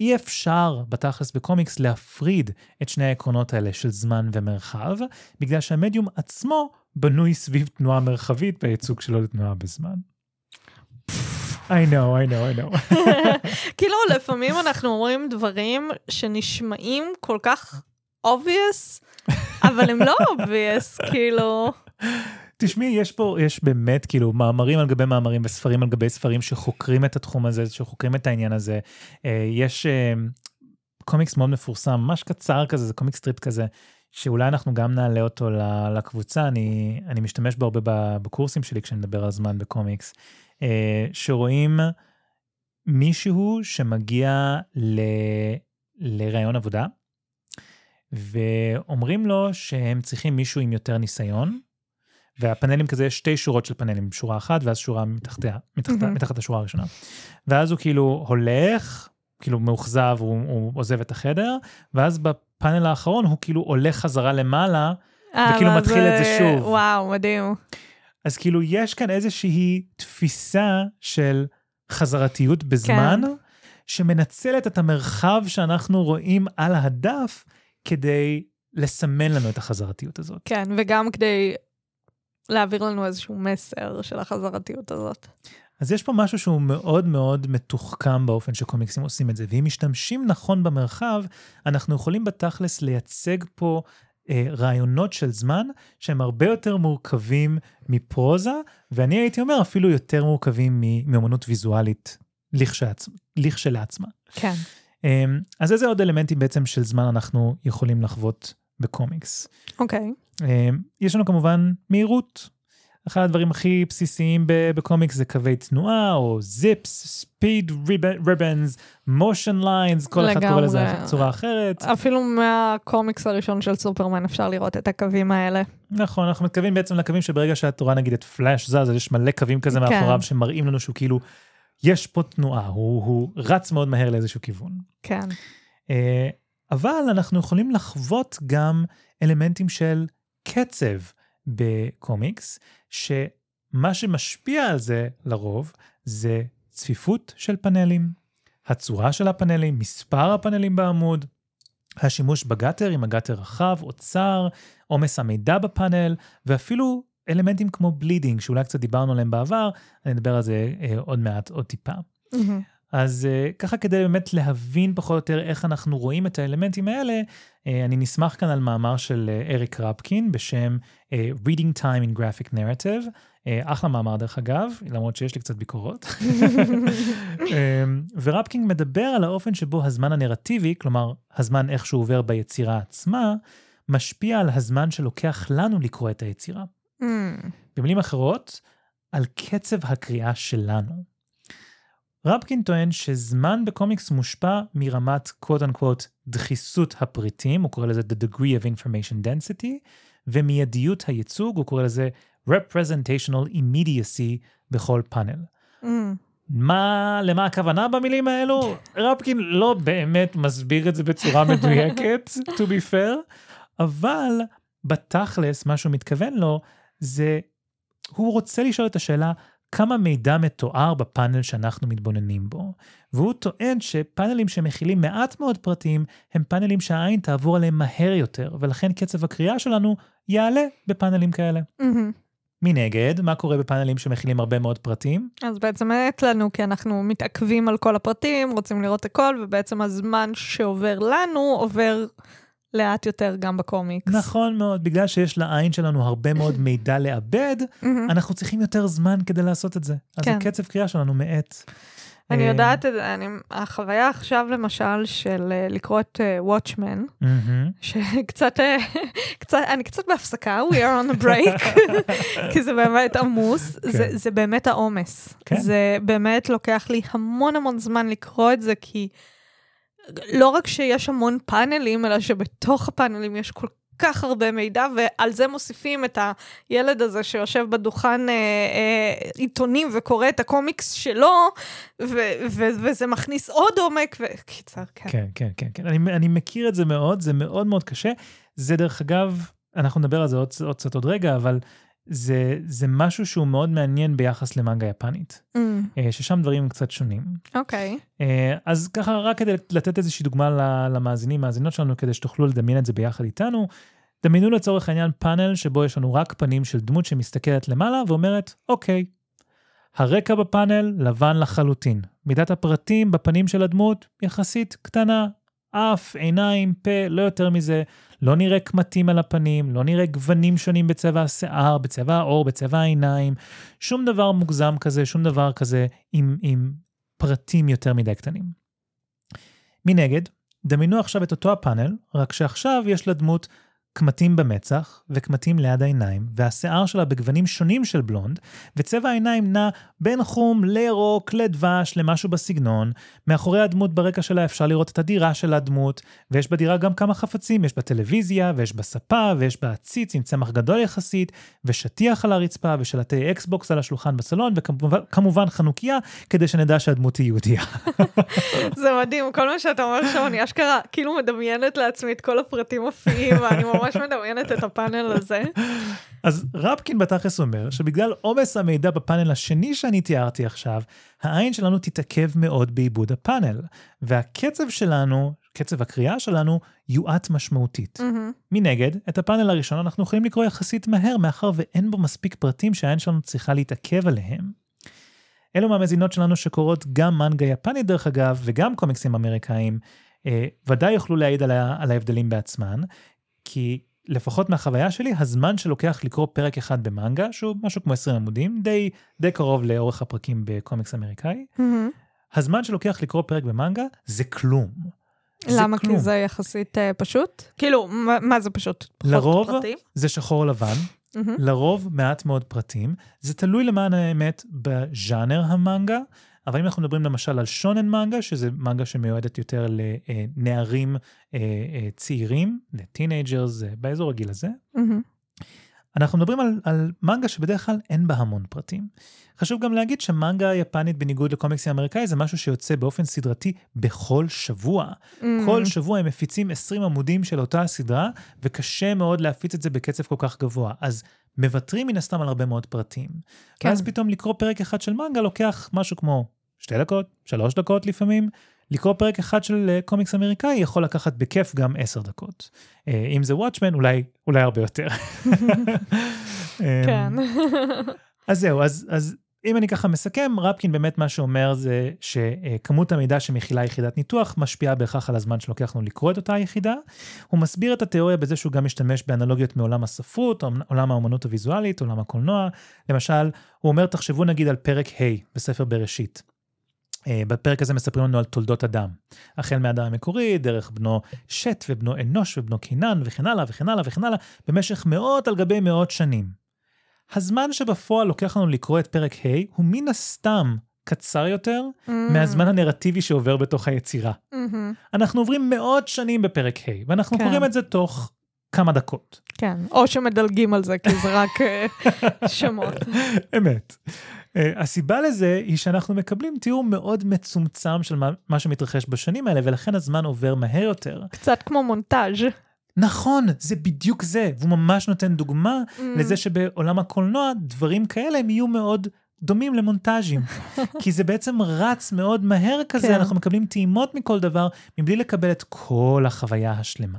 ואי אפשר בתכלס בקומיקס להפריד את שני העקרונות האלה של זמן ומרחב, בגלל שהמדיום עצמו בנוי סביב תנועה מרחבית והייצוג שלו לתנועה בזמן. I know, I know, I know. כאילו, לפעמים אנחנו אומרים דברים שנשמעים כל כך obvious, אבל הם לא obvious, כאילו... תשמעי, יש פה, יש באמת כאילו מאמרים על גבי מאמרים וספרים על גבי ספרים שחוקרים את התחום הזה, שחוקרים את העניין הזה. אה, יש אה, קומיקס מאוד מפורסם, ממש קצר כזה, זה comics strip כזה, שאולי אנחנו גם נעלה אותו לקבוצה, אני, אני משתמש בו הרבה בקורסים שלי כשאני מדבר על זמן בקומיקס. אה, שרואים מישהו שמגיע ל... לראיון עבודה, ואומרים לו שהם צריכים מישהו עם יותר ניסיון, והפאנלים כזה, יש שתי שורות של פאנלים, שורה אחת ואז שורה מתחתיה, מתחת, mm-hmm. מתחת השורה הראשונה. ואז הוא כאילו הולך, כאילו מאוכזב, הוא, הוא עוזב את החדר, ואז בפאנל האחרון הוא כאילו עולה חזרה למעלה, וכאילו מתחיל זה... את זה שוב. וואו, מדהים. אז כאילו יש כאן איזושהי תפיסה של חזרתיות בזמן, כן. שמנצלת את המרחב שאנחנו רואים על הדף כדי לסמן לנו את החזרתיות הזאת. כן, וגם כדי להעביר לנו איזשהו מסר של החזרתיות הזאת. אז יש פה משהו שהוא מאוד מאוד מתוחכם באופן שקומיקסים עושים את זה, ואם משתמשים נכון במרחב, אנחנו יכולים בתכלס לייצג פה אה, רעיונות של זמן שהם הרבה יותר מורכבים מפרוזה, ואני הייתי אומר אפילו יותר מורכבים מאמנות ויזואלית לכשלעצמה. כן. אה, אז איזה עוד אלמנטים בעצם של זמן אנחנו יכולים לחוות בקומיקס? אוקיי. Okay. אה, יש לנו כמובן מהירות. אחד הדברים הכי בסיסיים בקומיקס זה קווי תנועה, או זיפס, ספיד ריבנס, מושן ליינס, כל אחד קורא לזה בצורה אחרת. אפילו מהקומיקס הראשון של סופרמן אפשר לראות את הקווים האלה. נכון, אנחנו מתכוונים בעצם לקווים שברגע שאת רואה נגיד את פלאש זז, אז יש מלא קווים כזה כן. מאחוריו שמראים לנו שהוא כאילו, יש פה תנועה, הוא, הוא רץ מאוד מהר לאיזשהו כיוון. כן. אה, אבל אנחנו יכולים לחוות גם אלמנטים של קצב. בקומיקס, שמה שמשפיע על זה לרוב זה צפיפות של פאנלים, הצורה של הפאנלים, מספר הפאנלים בעמוד, השימוש ב gutter, אם ה gutter רחב או צר, עומס המידע בפאנל, ואפילו אלמנטים כמו bleeding, שאולי קצת דיברנו עליהם בעבר, אני אדבר על זה אה, עוד מעט, עוד טיפה. Mm-hmm. אז אה, ככה כדי באמת להבין פחות או יותר איך אנחנו רואים את האלמנטים האלה, אה, אני נסמך כאן על מאמר של אה, אריק רפקין בשם אה, Reading Time in Graphic Narrative, uh, אחלה מאמר דרך אגב, למרות שיש לי קצת ביקורות. ורפקין מדבר על האופן שבו הזמן הנרטיבי, כלומר הזמן איך שהוא עובר ביצירה עצמה, משפיע על הזמן שלוקח לנו לקרוא את היצירה. Mm. במילים אחרות, על קצב הקריאה שלנו. רפקין טוען שזמן בקומיקס מושפע מרמת קוד אנקוואט דחיסות הפריטים, הוא קורא לזה the degree of information density, ומיידיות הייצוג, הוא קורא לזה representational immediacy בכל פאנל. Mm. מה, למה הכוונה במילים האלו? רפקין לא באמת מסביר את זה בצורה מדויקת, to be fair, אבל בתכלס, מה שהוא מתכוון לו, זה, הוא רוצה לשאול את השאלה, כמה מידע מתואר בפאנל שאנחנו מתבוננים בו, והוא טוען שפאנלים שמכילים מעט מאוד פרטים הם פאנלים שהעין תעבור עליהם מהר יותר, ולכן קצב הקריאה שלנו יעלה בפאנלים כאלה. Mm-hmm. מנגד, מה קורה בפאנלים שמכילים הרבה מאוד פרטים? אז בעצם מעט לנו, כי אנחנו מתעכבים על כל הפרטים, רוצים לראות הכל, ובעצם הזמן שעובר לנו עובר לאט יותר גם בקומיקס. נכון מאוד, בגלל שיש לעין שלנו הרבה מאוד מידע לעבד, אנחנו צריכים יותר זמן כדי לעשות את זה. אז כן. הקצב קריאה שלנו מאט. אני אה, יודעת את זה, אני, החוויה עכשיו למשל של uh, לקרוא את וואטשמן, uh, mm-hmm. שקצת, קצת, אני קצת בהפסקה, we are on a break, כי זה באמת עמוס, כן. זה, זה באמת העומס. כן. זה באמת לוקח לי המון המון זמן לקרוא את זה, כי... לא רק שיש המון פאנלים, אלא שבתוך הפאנלים יש כל כך הרבה מידע, ועל זה מוסיפים את הילד הזה שיושב בדוכן אה, אה, עיתונים וקורא את הקומיקס שלו, ו- ו- וזה מכניס עוד עומק, וקיצר, כן. כן, כן, כן, כן. אני, אני מכיר את זה מאוד, זה מאוד מאוד קשה. זה דרך אגב, אנחנו נדבר על זה עוד, עוד קצת עוד רגע, אבל זה, זה משהו שהוא מאוד מעניין ביחס למנגה יפנית, Mm, ששם דברים קצת שונים. אוקיי. אה, אז ככה, רק כדי לתת איזושהי דוגמה למאזינים, מאזינות שלנו, כדי שתוכלו לדמיין את זה ביחד איתנו, דמיינו לצורך העניין פאנל שבו יש לנו רק פנים של דמות שמסתכלת למעלה ואומרת, אוקיי, הרקע בפאנל לבן לחלוטין. מידת הפרטים בפנים של הדמות יחסית קטנה, אף, עיניים, פה, לא יותר מזה. לא נראה קמטים על הפנים, לא נראה גוונים שונים בצבע השיער, בצבע העור, בצבע העיניים, שום דבר מוגזם כזה, שום דבר כזה עם, עם פרטים יותר מדי קטנים. מנגד, דמיינו עכשיו את אותו הפאנל, רק שעכשיו יש לדמות קמטים במצח וקמטים ליד העיניים, והשיער שלה בגוונים שונים של בלונד, וצבע העיניים נע בין חום לירוק, לדבש, למשהו בסגנון. מאחורי הדמות ברקע שלה אפשר לראות את הדירה של הדמות, ויש בדירה גם כמה חפצים, יש בה טלוויזיה, ויש בה ספה, ויש בה עציץ עם צמח גדול יחסית, ושטיח על הרצפה, ושלטי אקסבוקס על השולחן בסלון, וכמובן חנוכיה, כדי שנדע שהדמות היא יהודיה. זה מדהים, כל מה שאתה אומר שם, אני אשכרה כאילו מדמיינת לעצמי את כל הפרטים מופיעים, ואני ממש מדמיינת את הפאנל הזה. אז רפקין בתכלס אומר שבגלל עומס המידע בפאנל השני שאני תיארתי עכשיו, העין שלנו תתעכב מאוד בעיבוד הפאנל, והקצב שלנו, קצב הקריאה שלנו, יועט משמעותית. מהמם. מנגד, את הפאנל הראשון אנחנו יכולים לקרוא יחסית מהר, מאחר ואין בו מספיק פרטים שהעין שלנו צריכה להתעכב עליהם. אלו מהמזינות שלנו שקוראות גם מנגה יפנית דרך אגב, וגם קומיקסים אמריקאים, אה, ודאי יוכלו להעיד על, ה- על ההבדלים בעצמן, כי לפחות מהחוויה שלי, הזמן שלוקח לקרוא פרק אחד במנגה, שהוא משהו כמו 20 עמודים, די, די קרוב לאורך הפרקים בקומיקס אמריקאי, מהמם. הזמן שלוקח לקרוא פרק במנגה זה כלום. זה למה? כלום. כי זה יחסית אה, פשוט? כאילו, מה- מה זה פשוט? לרוב פרטים? זה שחור לבן, מהמם. לרוב מעט מאוד פרטים. זה תלוי למען האמת בז'אנר המנגה, אבל אם אנחנו מדברים למשל על שונן מנגה, שזה מנגה שמיועדת יותר לנערים אה, אה, צעירים, ל teenagers, באזור הגיל הזה, מהמם. אנחנו מדברים על, על מנגה שבדרך כלל אין בה המון פרטים. חשוב גם להגיד שמנגה יפנית, בניגוד לקומיקסים האמריקאי, זה משהו שיוצא באופן סדרתי בכל שבוע. כל שבוע הם מפיצים 20 עמודים של אותה הסדרה, וקשה מאוד להפיץ את זה בקצב כל כך גבוה. אז מוותרים מן הסתם על הרבה מאוד פרטים. כן. ואז פתאום לקרוא פרק אחד של מנגה לוקח משהו כמו שתי דקות, שלוש דקות לפעמים. לקרוא פרק אחד של אה, קומיקס אמריקאי יכול לקחת בכיף גם עשר דקות. אה, אם זה וואטשמן, אולי, אולי הרבה יותר. כן. אז זהו, אז, אז אם אני ככה מסכם, רפקין באמת מה שאומר זה שכמות המידע שמכילה יחידת ניתוח משפיעה בהכרח על הזמן שלוקח לנו לקרוא את אותה יחידה. הוא מסביר את התיאוריה בזה שהוא גם משתמש באנלוגיות מעולם הספרות, עולם האומנות הוויזואלית, עולם הקולנוע. למשל, הוא אומר, תחשבו נגיד על פרק ה' בספר בראשית. אה, בפרק הזה מספרים לנו על תולדות אדם. החל מהאדם המקורי, דרך בנו שת ובנו אנוש ובנו קינן וכן הלאה וכן הלאה וכן הלאה, במשך מאות על גבי מאות שנים. הזמן שבפועל לוקח לנו לקרוא את פרק ה' הוא מן הסתם קצר יותר Mm. מהזמן הנרטיבי שעובר בתוך היצירה. מהמם. אנחנו עוברים מאות שנים בפרק ה', ואנחנו כן. קוראים את זה תוך כמה דקות. כן, או שמדלגים על זה, כי זה רק אה, שמות. אמת. Uh, הסיבה לזה היא שאנחנו מקבלים תיאור מאוד מצומצם של מה, מה שמתרחש בשנים האלה, ולכן הזמן עובר מהר יותר. קצת כמו מונטאז'. נכון, זה בדיוק זה, והוא ממש נותן דוגמה Mm. לזה שבעולם הקולנוע דברים כאלה הם יהיו מאוד דומים למונטאז'ים. כי זה בעצם רץ מאוד מהר כזה, כן. אנחנו מקבלים טעימות מכל דבר, מבלי לקבל את כל החוויה השלמה.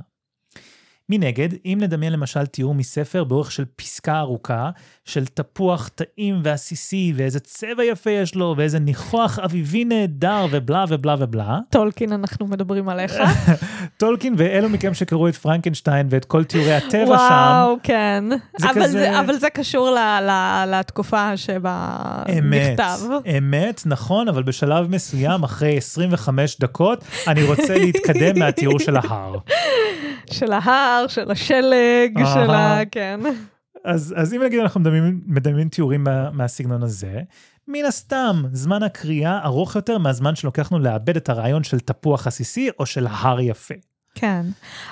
מנגד, אם נדמיין למשל תיאור מספר באורך של פסקה ארוכה, של תפוח טעים ועסיסי, ואיזה צבע יפה יש לו, ואיזה ניחוח אביבי נהדר, ובלה ובלה ובלה, טולקין, אנחנו מדברים עליך. טולקין ואלו מכם שקראו את פרנקנשטיין ואת כל תיאורי הטבע שם, וואו, כן. זה אבל כזה- זה- אבל זה קשור ל- ל- לתקופה שבה אמת, נכתב. אמת, נכון, אבל בשלב מסוים, אחרי 25 דקות, אני רוצה להתקדם מהתיאור של ההר. של ההר, של השלג. של ה... כן. אז, אז אם נגיד אנחנו מדמיינים, מדמיינים תיאורים מה, מהסגנון הזה, מן הסתם, זמן הקריאה ארוך יותר מהזמן שלוקח לנו לאבד את הרעיון של תפוח עסיסי או של הר יפה. כן.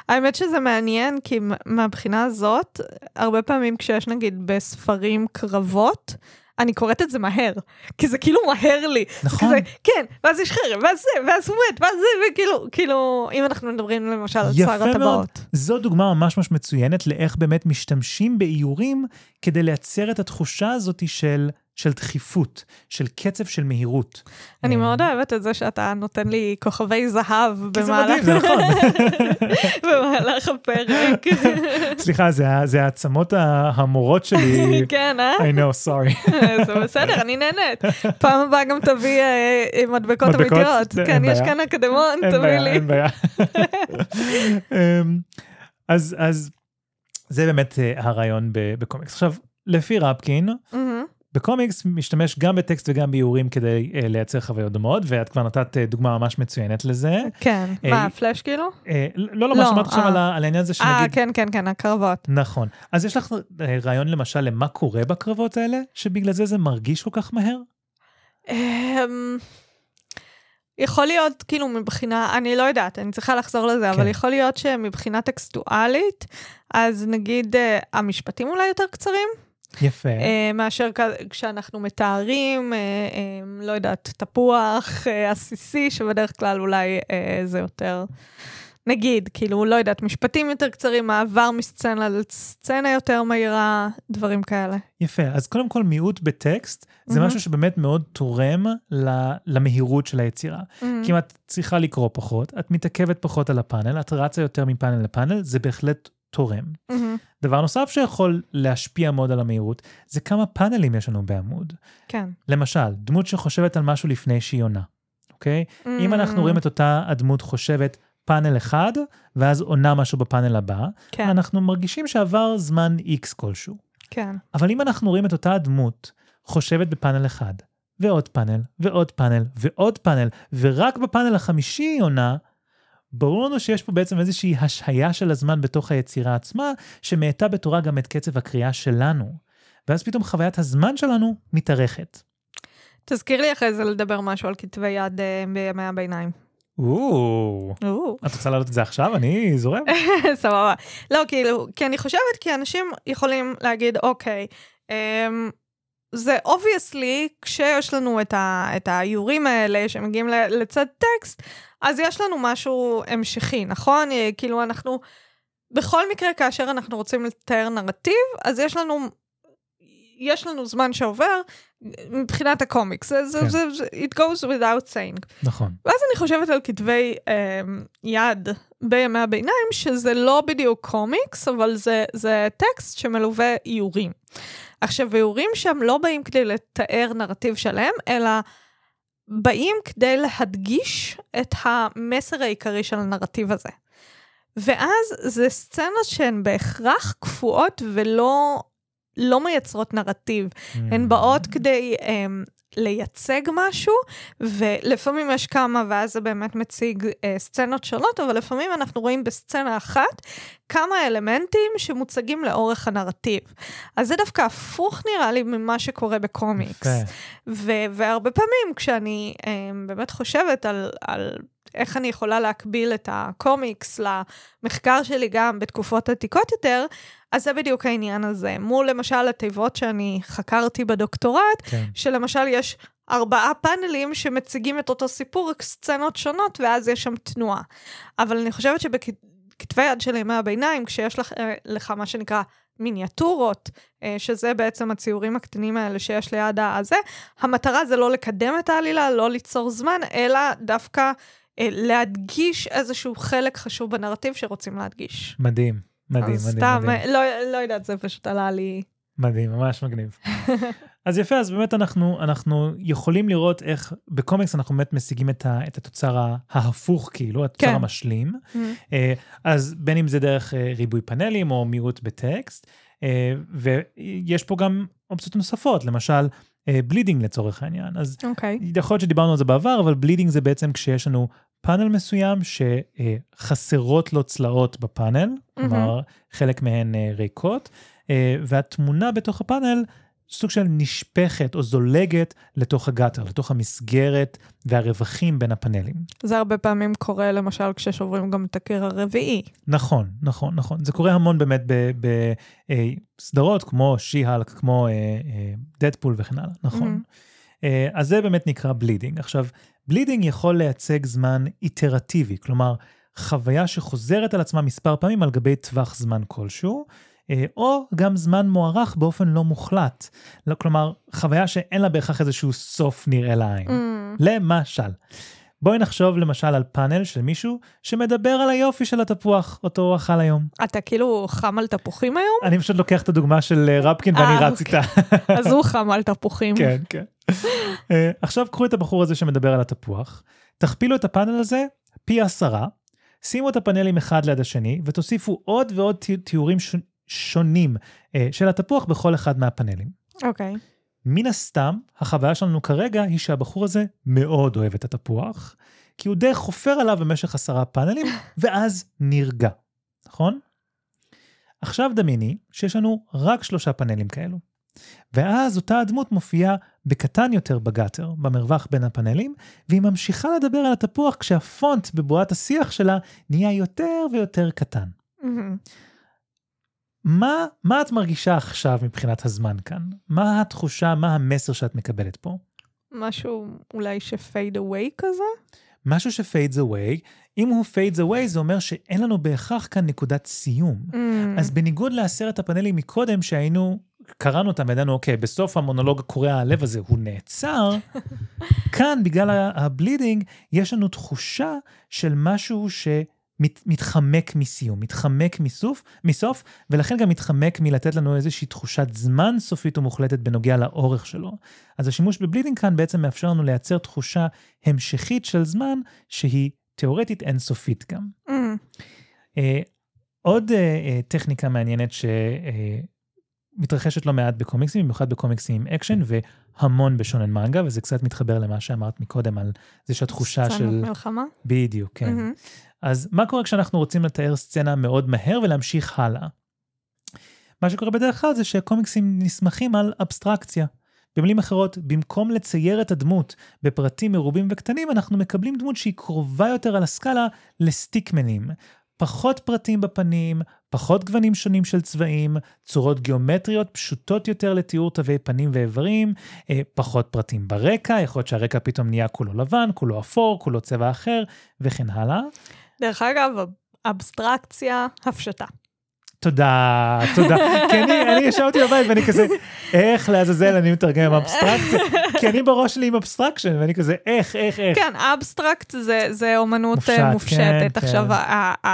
האמת שזה מעניין, כי מהבחינה הזאת, הרבה פעמים כשיש נגיד בספרים קרבות, אני קוראת את זה מהר, כי זה כאילו מהר לי. נכון. כזה, כן, ואז יש חרב, ואז זה, ואז הוא מת, ואז זה, וכאילו, כאילו, אם אנחנו מדברים למשל על יפה שר מאוד. הטבעות. זו דוגמה ממש ממש מצוינת לאיך באמת משתמשים באיורים כדי לייצר את התחושה הזאת של, של דחיפות, של קצב של מהירות. אני אה, מאוד אוהבת את זה שאתה נותן לי כוכבי זהב כי זה במהלך מדהים, זה נכון. במהלך הפרק. סליחה, זה העצמות המורות שלי. כן, אה? I know, sorry. זה בסדר, אני נהנית. פעם הבאה גם תביא אה, מדבקות? אמיתיות. אין כן, יש בעיה. כאן אקדמון, אין תביא בעיה, לי. אין בעיה. אמ, אז אז זה באמת אה, הרעיון בקומיקס. עכשיו, לפי רפקין, מהמם. בקומיקס משתמש גם בטקסט וגם באיורים כדי אה, לייצר חוויות דומות, ואת כבר נתת אה, דוגמה ממש מצוינת לזה. כן. אה, מה, פלאש כאילו? אה, לא, לא, לא, מה שאמרת עכשיו אה. על על העניין הזה אה, שנגיד... כן, כן, כן, הקרבות. נכון. אז יש לך אה, רעיון למשל למה קורה בקרבות האלה, שבגלל זה זה מרגיש כל כך מהר? אמ, יכול להיות, כאילו, מבחינה, אני לא יודעת, אני צריכה לחזור לזה, אבל כן. יכול להיות שמבחינה טקסטואלית, אז נגיד אה, המשפטים אולי יותר קצרים, יפה. אה, מאשר כשאנחנו מתארים, אה, אה, לא יודעת, תפוח עסיסי, שבדרך כלל אולי זה יותר, נגיד, כאילו, לא יודעת, משפטים יותר קצרים, מעבר מסצנה לסצנה יותר מהירה, דברים כאלה. יפה, אז קודם כל מיעוט בטקסט, זה מהמם. משהו שבאמת מאוד תורם למהירות של היצירה. כי אם את צריכה לקרוא פחות, את מתעכבת פחות על הפאנל, את רצה יותר מפאנל לפאנל, זה בהחלט תורם. מהמם. דבר נוסף שיכול להשפיע מאוד על המהירות, זה כמה פאנלים יש לנו בעמוד. כן. למשל, דמות שחושבת על משהו לפני שהיא עונה, אוקיי? אם אנחנו רואים את אותה הדמות חושבת פאנל אחד, ואז עונה משהו בפאנל הבא, כן, אנחנו מרגישים שעבר זמן X כלשהו. כן. אבל אם אנחנו רואים את אותה הדמות חושבת בפאנל אחד, ועוד פאנל, ועוד פאנל, ועוד פאנל, ורק בפאנל החמישי היא עונה, ברור לנו שיש פה בעצם איזושהי השהיה של הזמן בתוך היצירה עצמה, שמאטה בתורה גם את קצב הקריאה שלנו. ואז פתאום חוויית הזמן שלנו מתארכת. תזכיר לי אחרי זה לדבר משהו על כתבי יד אה, בימי הביניים. או, את רוצה להעלות את זה עכשיו? אני זורם. סבבה. לא, כאילו, כי אני חושבת כי אנשים יכולים להגיד, אוקיי, אמ, זה obviously, כשיש לנו את, ה, את האיורים האלה שמגיעים לצד טקסט, אז יש לנו משהו המשכי, נכון? אה, כאילו, אנחנו, בכל מקרה, כאשר אנחנו רוצים לתאר נרטיב, אז יש לנו, יש לנו זמן שעובר מבחינת הקומיקס. זה, זה, כן. זה, זה, it goes without saying. נכון. ואז אני חושבת על כתבי אה, יד בימי הביניים, שזה לא בדיוק קומיקס, אבל זה, זה טקסט שמלווה איורים. עכשיו, איורים שם לא באים כדי לתאר נרטיב שלם, אלא באים כדי להדגיש את המסר העיקרי של הנרטיב הזה. ואז זה סצנות שהן בהכרח קפואות ולא לא מייצרות נרטיב. הן באות כדי um, לייצג משהו, ולפעמים יש כמה, ואז זה באמת מציג uh, סצנות שונות, אבל לפעמים אנחנו רואים בסצנה אחת כמה אלמנטים שמוצגים לאורך הנרטיב. אז זה דווקא הפוך נראה לי ממה שקורה בקומיקס. ו- והרבה פעמים כשאני um, באמת חושבת על, על איך אני יכולה להקביל את הקומיקס למחקר שלי גם בתקופות עתיקות יותר, אז זה בדיוק העניין הזה. מול למשל התיבות שאני חקרתי בדוקטורט, כן. שלמשל יש ארבעה פאנלים שמציגים את אותו סיפור, רק סצנות שונות, ואז יש שם תנועה. אבל אני חושבת שבכתבי יד של ימי הביניים, כשיש לך, אה, לך מה שנקרא מיניאטורות, אה, שזה בעצם הציורים הקטנים האלה שיש ליד הזה, המטרה זה לא לקדם את העלילה, לא ליצור זמן, אלא דווקא להדגיש איזשהו חלק חשוב בנרטיב שרוצים להדגיש. מדהים, מדהים, אז מדהים. סתם, מדהים. אה, לא, לא יודעת, זה פשוט עלה לי... מדהים, ממש מגניב. אז יפה, אז באמת אנחנו, אנחנו יכולים לראות איך בקומיקס אנחנו באמת משיגים את, ה, את התוצר ההפוך, כאילו, התוצר כן. המשלים. אה, אז בין אם זה דרך אה, ריבוי פאנלים או מיעוט בטקסט, אה, ויש פה גם אופציות נוספות, למשל bleeding לצורך העניין. אז אוקיי. יכול להיות שדיברנו על זה בעבר, אבל bleeding זה בעצם כשיש לנו פאנל מסוים שחסרות לו צלעות בפאנל, כלומר חלק מהן אה, ריקות, אה, והתמונה בתוך הפאנל סוג של נשפכת או זולגת לתוך ה gutter, לתוך המסגרת והרווחים בין הפאנלים. זה הרבה פעמים קורה, למשל, כששוברים גם את הקיר הרביעי. נכון, נכון, נכון. זה קורה המון באמת בסדרות כמו שי-האלק, כמו דדפול וכן הלאה, נכון. אה, אז זה באמת נקרא bleeding. עכשיו, bleeding יכול לייצג זמן איטרטיבי, כלומר, חוויה שחוזרת על עצמה מספר פעמים על גבי טווח זמן כלשהו, אה, או גם זמן מוארך באופן לא מוחלט. לא, כלומר, חוויה שאין לה בהכרח איזשהו סוף נראה לעין. Mm. למשל, בואי נחשוב למשל על פאנל של מישהו שמדבר על היופי של התפוח, אותו הוא אכל היום. אתה כאילו חם על תפוחים היום? אני פשוט לוקח את הדוגמה של אה, רפקין ואני רץ אוקיי. איתה. אז הוא חם על תפוחים. כן, כן. עכשיו קחו את הבחור הזה שמדבר על התפוח, תכפילו את הפאנל הזה פי עשרה, שימו את הפאנלים אחד ליד השני ותוסיפו עוד ועוד תיאורים שונים אה, של התפוח בכל אחד מהפאנלים. אוקיי. Okay. מן הסתם, החוויה שלנו כרגע היא שהבחור הזה מאוד אוהב את התפוח, כי הוא די חופר עליו במשך עשרה פאנלים, ואז נרגע, נכון? עכשיו דמייני שיש לנו רק שלושה פאנלים כאלו. ואז אותה הדמות מופיעה בקטן יותר בגאטר, במרווח בין הפאנלים, והיא ממשיכה לדבר על התפוח כשהפונט בבועת השיח שלה נהיה יותר ויותר קטן. Mm-hmm. מה, מה את מרגישה עכשיו מבחינת הזמן כאן? מה התחושה, מה המסר שאת מקבלת פה? משהו אולי ש fade away כזה? משהו ש fades away, אם הוא fades away זה אומר שאין לנו בהכרח כאן נקודת סיום. Mm. אז בניגוד לעשרת הפאנלים מקודם שהיינו, קראנו אותם וידענו, אוקיי, בסוף המונולוג קורע הלב הזה הוא נעצר, כאן בגלל ה bleeding יש לנו תחושה של משהו ש... מת, מתחמק מסיום, מתחמק מסוף, מסוף, ולכן גם מתחמק מלתת לנו איזושהי תחושת זמן סופית ומוחלטת בנוגע לאורך שלו. אז השימוש ב bleeding כאן בעצם מאפשר לנו לייצר תחושה המשכית של זמן שהיא תיאורטית אינסופית גם. Mm. אה, עוד אה, אה, טכניקה מעניינת ש... אה, מתרחשת לא מעט בקומיקסים, במיוחד בקומיקסים עם אקשן, והמון בשונן מנגה, וזה קצת מתחבר למה שאמרת מקודם על זה שהתחושה של... סצנות מלחמה? בדיוק, כן. Mm-hmm. אז מה קורה כשאנחנו רוצים לתאר סצנה מאוד מהר ולהמשיך הלאה? מה שקורה בדרך כלל זה שקומיקסים נסמכים על אבסטרקציה. במילים אחרות, במקום לצייר את הדמות בפרטים מרובים וקטנים, אנחנו מקבלים דמות שהיא קרובה יותר על הסקאלה לסטיקמנים. פחות פרטים בפנים, פחות גוונים שונים של צבעים, צורות גיאומטריות פשוטות יותר לתיאור תווי פנים ואיברים, אה, פחות פרטים ברקע, יכול להיות שהרקע פתאום נהיה כולו לבן, כולו אפור, כולו צבע אחר, וכן הלאה. דרך אגב, אבסטרקציה, הפשטה. תודה, תודה. כי אני, אני ישבתי בבית ואני כזה, איך לעזאזל אני מתרגם אבסטרקציה? כי אני בראש שלי עם abstraction, ואני כזה, איך, איך, איך. כן, abstract זה, זה אומנות מופשט, מופשטת. כן, עכשיו, כן.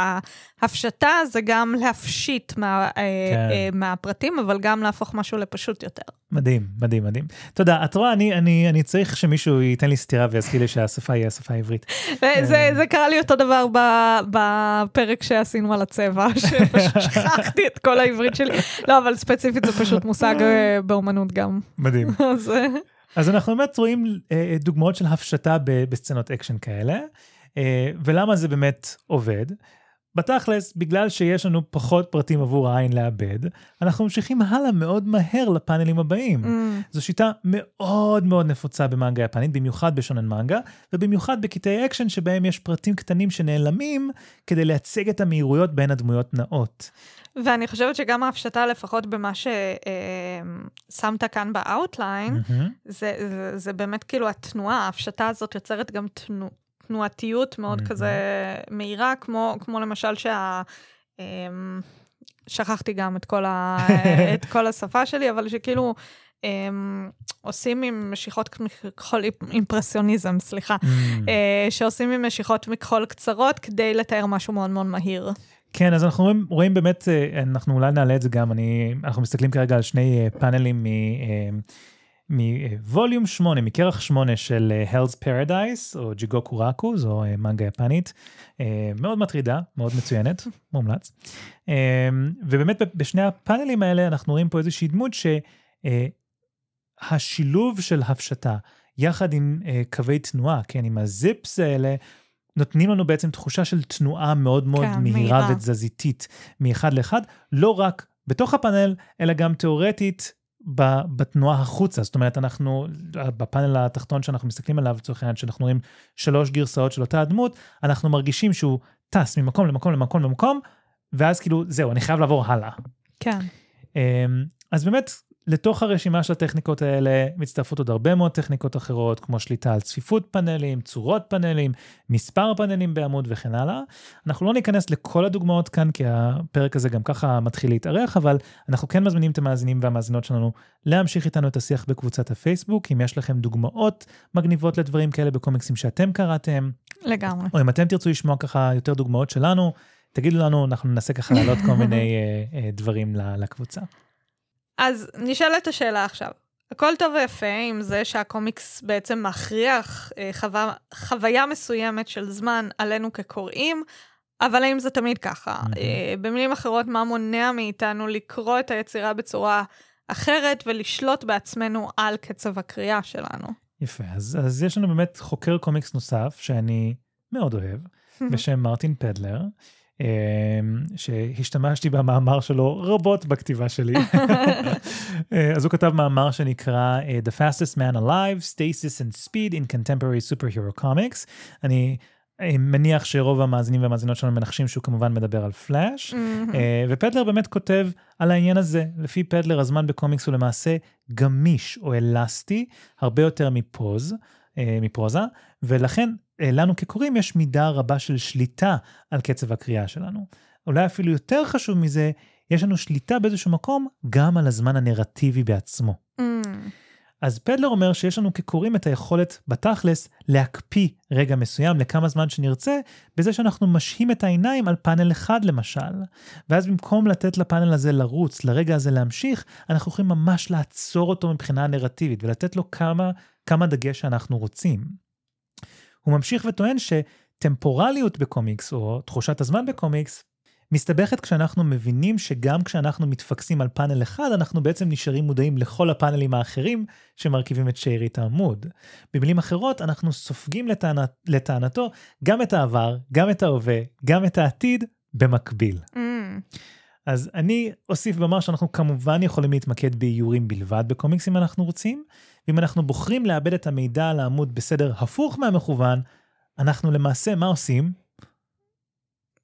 הפשטה זה גם להפשיט מה, אה, כן. אה, מהפרטים, אבל גם להפוך משהו לפשוט יותר. מדהים, מדהים, מדהים. תודה, את רואה, אני, אני, אני צריך שמישהו ייתן לי סטירה ויזכיר לי שהשפה היא השפה העברית. זה, אה, זה קרה לי אותו דבר בפרק שעשינו על הצבע, שפשוט שכחתי את כל העברית שלי. לא, אבל ספציפית זה פשוט מושג באומנות גם. מדהים. אז, אז אנחנו באמת רואים דוגמאות של הפשטה בסצנות אקשן כאלה, ולמה זה באמת עובד. בתכלס, בגלל שיש לנו פחות פרטים עבור העין לעבד, אנחנו ממשיכים הלאה מאוד מהר לפאנלים הבאים. Mm. זו שיטה מאוד מאוד נפוצה במנגה יפנית, במיוחד בשונן מנגה, ובמיוחד בקטעי אקשן שבהם יש פרטים קטנים שנעלמים כדי לייצג את המהירויות בין הדמויות הנעות. ואני חושבת שגם ההפשטה, לפחות במה ששמת כאן ב outline, mm-hmm. זה, זה, זה באמת כאילו התנועה, ההפשטה הזאת יוצרת גם תנועה. תנועתיות מאוד mm-hmm. כזה מהירה, כמו, כמו למשל שה... אמ, שכחתי גם את כל, ה, את כל השפה שלי, אבל שכאילו הם, עושים עם משיכות מכחול, אימפרסיוניזם, סליחה, mm. אה, שעושים עם משיכות מכחול קצרות כדי לתאר משהו מאוד מאוד מהיר. כן, אז אנחנו רואים, רואים באמת, אה, אנחנו אולי נעלה את זה גם, אני, אנחנו מסתכלים כרגע על שני אה, פאנלים. מווליום 8, מכרך 8 של אה, Hell's Paradise, או ג'יגוקו ראקו, זו מנגה יפנית, מאוד מטרידה, מאוד מצוינת, מומלץ. ובאמת בשני הפאנלים האלה אנחנו רואים פה איזושהי דמות שהשילוב של הפשטה, יחד עם קווי תנועה, כן, עם הזיפס האלה, נותנים לנו בעצם תחושה של תנועה מאוד מאוד כן, מהירה מהירה ותזזיתית מאחד לאחד, לא רק בתוך הפאנל, אלא גם תיאורטית בתנועה החוצה. זאת אומרת, אנחנו, בפאנל התחתון שאנחנו מסתכלים עליו, לצורך העניין, שאנחנו רואים שלוש גרסאות של אותה הדמות, אנחנו מרגישים שהוא טס ממקום למקום למקום למקום, ואז כאילו, זהו, אני חייב לעבור הלאה. כן. אמ, אז באמת, לתוך הרשימה של הטכניקות האלה מצטרפות עוד הרבה מאוד טכניקות אחרות, כמו שליטה על צפיפות פאנלים, צורות פאנלים, מספר פאנלים בעמוד וכן הלאה. אנחנו לא ניכנס לכל הדוגמאות כאן, כי הפרק הזה גם ככה מתחיל להתארך, אבל אנחנו כן מזמינים את המאזינים והמאזינות שלנו להמשיך איתנו את השיח בקבוצת הפייסבוק, אם יש לכם דוגמאות מגניבות לדברים כאלה בקומיקסים שאתם קראתם. לגמרי. או אם אתם תרצו לשמוע ככה יותר דוגמאות שלנו, תגידו לנו, אנחנו ננסה ככה להעלות כל מיני uh, uh, דברים לקבוצה. אז נשאלת השאלה עכשיו. הכל טוב ויפה עם זה שהקומיקס בעצם מכריח אה, חווה, חוויה מסוימת של זמן עלינו כקוראים, אבל האם זה תמיד ככה? Mm-hmm. אה, במילים אחרות, מה מונע מאיתנו לקרוא את היצירה בצורה אחרת ולשלוט בעצמנו על קצב הקריאה שלנו? יפה, אז, אז יש לנו באמת חוקר קומיקס נוסף שאני מאוד אוהב, בשם מרטין פדלר. אמ, שהשתמשתי במאמר שלו רבות בכתיבה שלי. אה, אז הוא כתב מאמר שנקרא אה, The Fastest Man Alive, Stasis and Speed in Contemporary Superhero Comics. אני אה, מניח שרוב המאזינים והמאזינות שלנו מנחשים שהוא כמובן מדבר על פלאש, ופדלר באמת כותב על העניין הזה. לפי פדלר הזמן בקומיקס הוא למעשה גמיש או אלסטי, הרבה יותר מפוז, מפרוזה, ולכן לנו כקוראים יש מידה רבה של שליטה על קצב הקריאה שלנו. אולי אפילו יותר חשוב מזה, יש לנו שליטה באיזשהו מקום גם על הזמן הנרטיבי בעצמו. Mm. אז פדלר אומר שיש לנו כקוראים את היכולת בתכלס להקפיא רגע מסוים לכמה זמן שנרצה, בזה שאנחנו משהים את העיניים על פאנל אחד למשל. ואז במקום לתת לפאנל הזה לרוץ, לרגע הזה להמשיך, אנחנו יכולים ממש לעצור אותו מבחינה נרטיבית ולתת לו כמה, כמה דגש שאנחנו רוצים. הוא ממשיך וטוען שטמפורליות בקומיקס, או תחושת הזמן בקומיקס, מסתבכת כשאנחנו מבינים שגם כשאנחנו מתפקסים על פאנל אחד, אנחנו בעצם נשארים מודעים לכל הפאנלים האחרים שמרכיבים את שארית העמוד. במילים אחרות, אנחנו סופגים לטענת, לטענתו גם את העבר, גם את ההווה, גם את העתיד, במקביל. Mm. אז אני אוסיף ואומר שאנחנו כמובן יכולים להתמקד באיורים בלבד בקומיקס אם אנחנו רוצים, ואם אנחנו בוחרים לאבד את המידע על העמוד בסדר הפוך מהמכוון, אנחנו למעשה, מה עושים?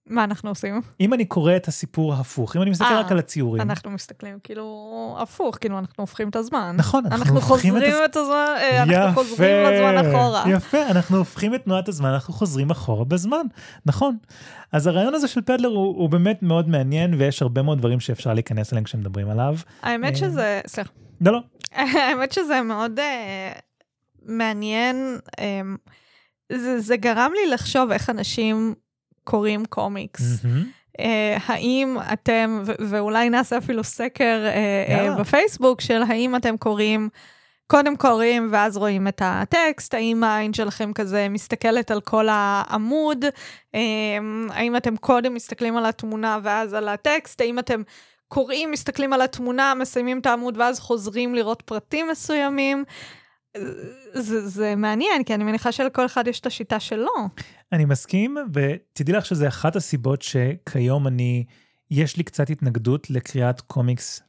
מה אנחנו עושים? אם אני קורא את הסיפור ההפוך, אם אני מסתכל 아, אה, רק על הציורים. אנחנו מסתכלים כאילו הפוך, כאילו אנחנו הופכים את הזמן. נכון, אנחנו, אנחנו חוזרים את, את הזמן, אה, יפה, אנחנו חוזרים לזמן אחורה. יפה, אנחנו הופכים את תנועת הזמן, אנחנו חוזרים אחורה בזמן, נכון. אז הרעיון הזה של פדלר הוא, הוא באמת מאוד מעניין, ויש הרבה מאוד דברים שאפשר להיכנס אליהם כשמדברים עליו. האמת אה, שזה, סליחה. לא, לא. האמת שזה מאוד uh, מעניין. Um, זה, זה גרם לי לחשוב איך אנשים קוראים קומיקס. Mm-hmm. Uh, האם אתם, ו- ואולי נעשה אפילו סקר uh, uh, בפייסבוק של האם אתם קוראים, קודם קוראים ואז רואים את הטקסט, האם העין שלכם כזה מסתכלת על כל העמוד, uh, האם אתם קודם מסתכלים על התמונה ואז על הטקסט, האם אתם קוראים, מסתכלים על התמונה, מסיימים את העמוד ואז חוזרים לראות פרטים מסוימים. זה, זה מעניין, כי אני מניחה שלכל אחד יש את השיטה שלו. אני מסכים, ותדעי לך שזה אחת הסיבות שכיום אני, יש לי קצת התנגדות לקריאת קומיקס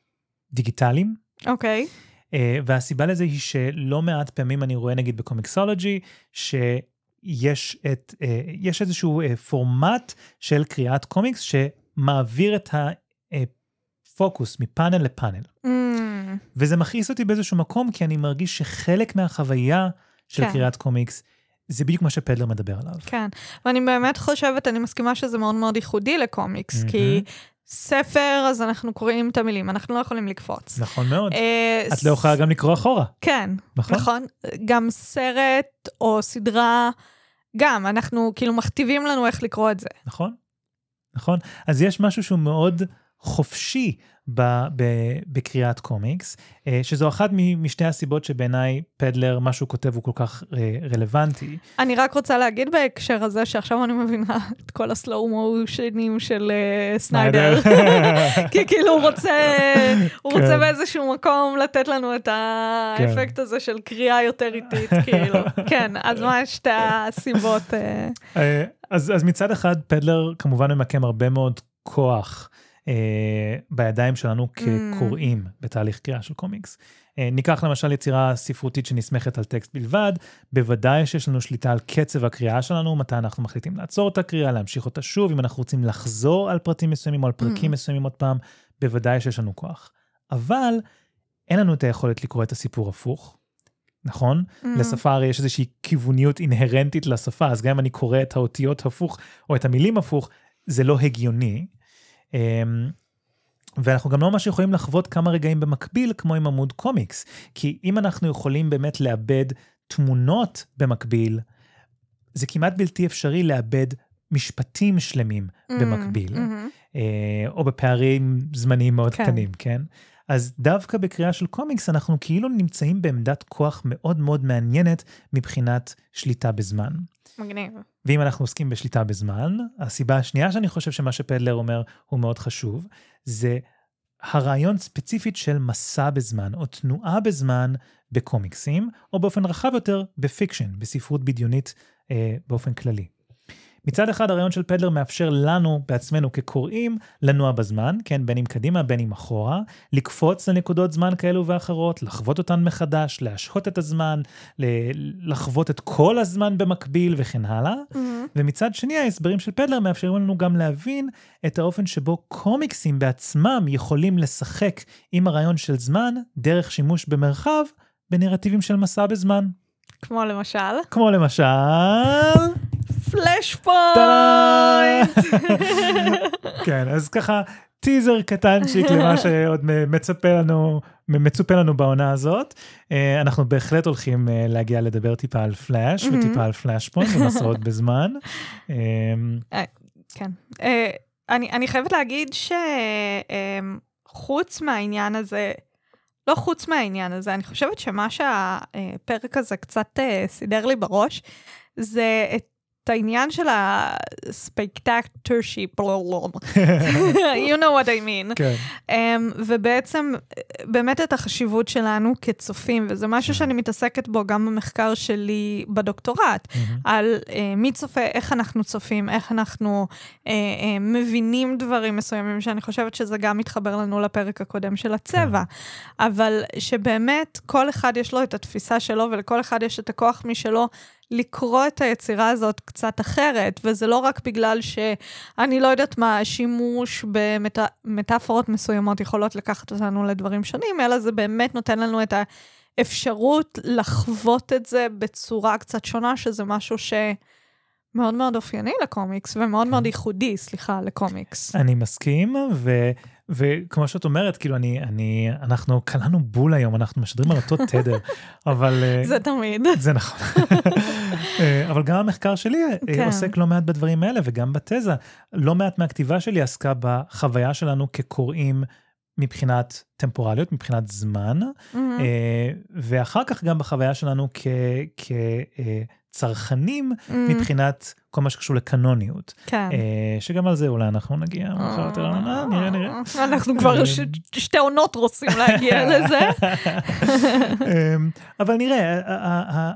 דיגיטליים. אוקיי. Okay. Uh, והסיבה לזה היא שלא מעט פעמים אני רואה נגיד בקומיקסולוגי, שיש את, uh, יש איזשהו uh, פורמט של קריאת קומיקס שמעביר את הפוקוס מפאנל לפאנל. Mm. וזה מכעיס אותי באיזשהו מקום, כי אני מרגיש שחלק מהחוויה של כן. קריאת קומיקס, זה בדיוק מה שפדלר מדבר עליו. כן, ואני באמת חושבת, אני מסכימה שזה מאוד מאוד ייחודי לקומיקס, mm-hmm. כי ספר, אז אנחנו קוראים את המילים, אנחנו לא יכולים לקפוץ. נכון מאוד. אה, את לא יכולה גם לקרוא אחורה. כן, נכון. נכון. גם סרט או סדרה, גם, אנחנו כאילו מכתיבים לנו איך לקרוא את זה. נכון, נכון. אז יש משהו שהוא מאוד חופשי ב, ב, בקריאת קומיקס, אה, שזו אחת משתי הסיבות שבעיניי פדלר, מה שהוא כותב הוא כל כך אה, רלוונטי. אני רק רוצה להגיד בהקשר הזה, שעכשיו אני מבינה את כל הסלואו מושנים של uh, סניידר, כי כאילו הוא רוצה, הוא רוצה כן. באיזשהו מקום לתת לנו את האפקט כן. הזה של קריאה יותר איטית, כאילו. כן, אז מה שתי הסיבות? אז, אז מצד אחד, פדלר כמובן ממקם הרבה מאוד כוח. אה, בידיים שלנו כקוראים בתהליך קריאה של קומיקס. אה, ניקח למשל יצירה ספרותית שנסמכת על טקסט בלבד, בוודאי שיש לנו שליטה על קצב הקריאה שלנו, מתי אנחנו מחליטים לעצור את הקריאה, להמשיך אותה שוב, אם אנחנו רוצים לחזור על פרטים מסוימים או על פרקים מסוימים עוד פעם, בוודאי שיש לנו כוח. אבל אין לנו את היכולת לקרוא את הסיפור הפוך, נכון? Mm. לשפה הרי יש איזושהי כיווניות אינהרנטית לשפה, אז גם אם אני קורא את האותיות הפוך או את המילים הפוך, זה לא הגיוני. אמ, ואנחנו גם לא ממש יכולים לחוות כמה רגעים במקביל כמו עם עמוד קומיקס, כי אם אנחנו יכולים באמת לאבד תמונות במקביל, זה כמעט בלתי אפשרי לאבד משפטים שלמים Mm, במקביל, mhm. אה, או בפערים זמניים מאוד כן. קטנים, כן? אז דווקא בקריאה של קומיקס אנחנו כאילו נמצאים בעמדת כוח מאוד מאוד מעניינת מבחינת שליטה בזמן. מגניב. ואם אנחנו עוסקים בשליטה בזמן, הסיבה השנייה שאני חושב שמה שפדלר אומר הוא מאוד חשוב, זה הרעיון ספציפית של מסע בזמן, או תנועה בזמן בקומיקסים, או באופן רחב יותר ב fiction, בספרות בדיונית אה, באופן כללי. מצד אחד הרעיון של פדלר מאפשר לנו בעצמנו כקוראים לנוע בזמן, כן, בין אם קדימה בין אם אחורה, לקפוץ לנקודות זמן כאלו ואחרות, לחוות אותן מחדש, להשהות את הזמן, לחוות את כל הזמן במקביל וכן הלאה. Mhm. ומצד שני ההסברים של פדלר מאפשרים לנו גם להבין את האופן שבו קומיקסים בעצמם יכולים לשחק עם הרעיון של זמן דרך שימוש במרחב בנרטיבים של מסע בזמן. כמו למשל, כמו למשל... פלאש! פוינט. כן, אז ככה טיזר קטנצ'יק למה שעוד מצפה לנו, מצופה לנו בעונה הזאת. אנחנו בהחלט הולכים להגיע לדבר טיפה על פלאש. וטיפה על פלאש פוינט ומסעות בזמן. כן. אני, אני חייבת להגיד שחוץ מהעניין הזה, לא חוץ מהעניין הזה, אני חושבת שמה שהפרק הזה קצת סידר לי בראש, זה את העניין של ה-spectatorship, you know what I mean. כן. Um, ובעצם, באמת את החשיבות שלנו כצופים, וזה משהו שאני מתעסקת בו גם במחקר שלי בדוקטורט, מהמם. על uh, מי צופה, איך אנחנו צופים, איך אנחנו uh, uh, מבינים דברים מסוימים, שאני חושבת שזה גם מתחבר לנו לפרק הקודם של הצבע. אבל שבאמת כל אחד יש לו את התפיסה שלו, ולכל אחד יש את הכוח משלו לקרוא את היצירה הזאת קצת אחרת, וזה לא רק בגלל שאני לא יודעת מה, השימוש במטאפורות מסוימות יכולות לקחת אותנו לדברים שונים, אלא זה באמת נותן לנו את האפשרות לחוות את זה בצורה קצת שונה, שזה משהו שמאוד מאוד אופייני לקומיקס, ומאוד מאוד ייחודי, סליחה, לקומיקס. אני מסכים, ו, וכמו שאת אומרת, כאילו, אני, אני, אנחנו קלענו בול היום, אנחנו משדרים על אותו תדר, אבל... אה, זה תמיד. זה נכון. אה, אבל גם המחקר שלי אה, כן. עוסק לא מעט בדברים האלה, וגם בתזה. לא מעט מהכתיבה שלי עסקה בחוויה שלנו כקוראים מבחינת טמפורליות, מבחינת זמן. אה, ואחר כך גם בחוויה שלנו כצרכנים, מהמם. מבחינת כל מה שקשור לקנוניות. כן. אה, שגם על זה אולי אנחנו נגיע מאוחר יותר לעונה, נראה נראה. אנחנו כבר אה, ש- שתי עונות רוצים להגיע לזה. אמ, אבל נראה,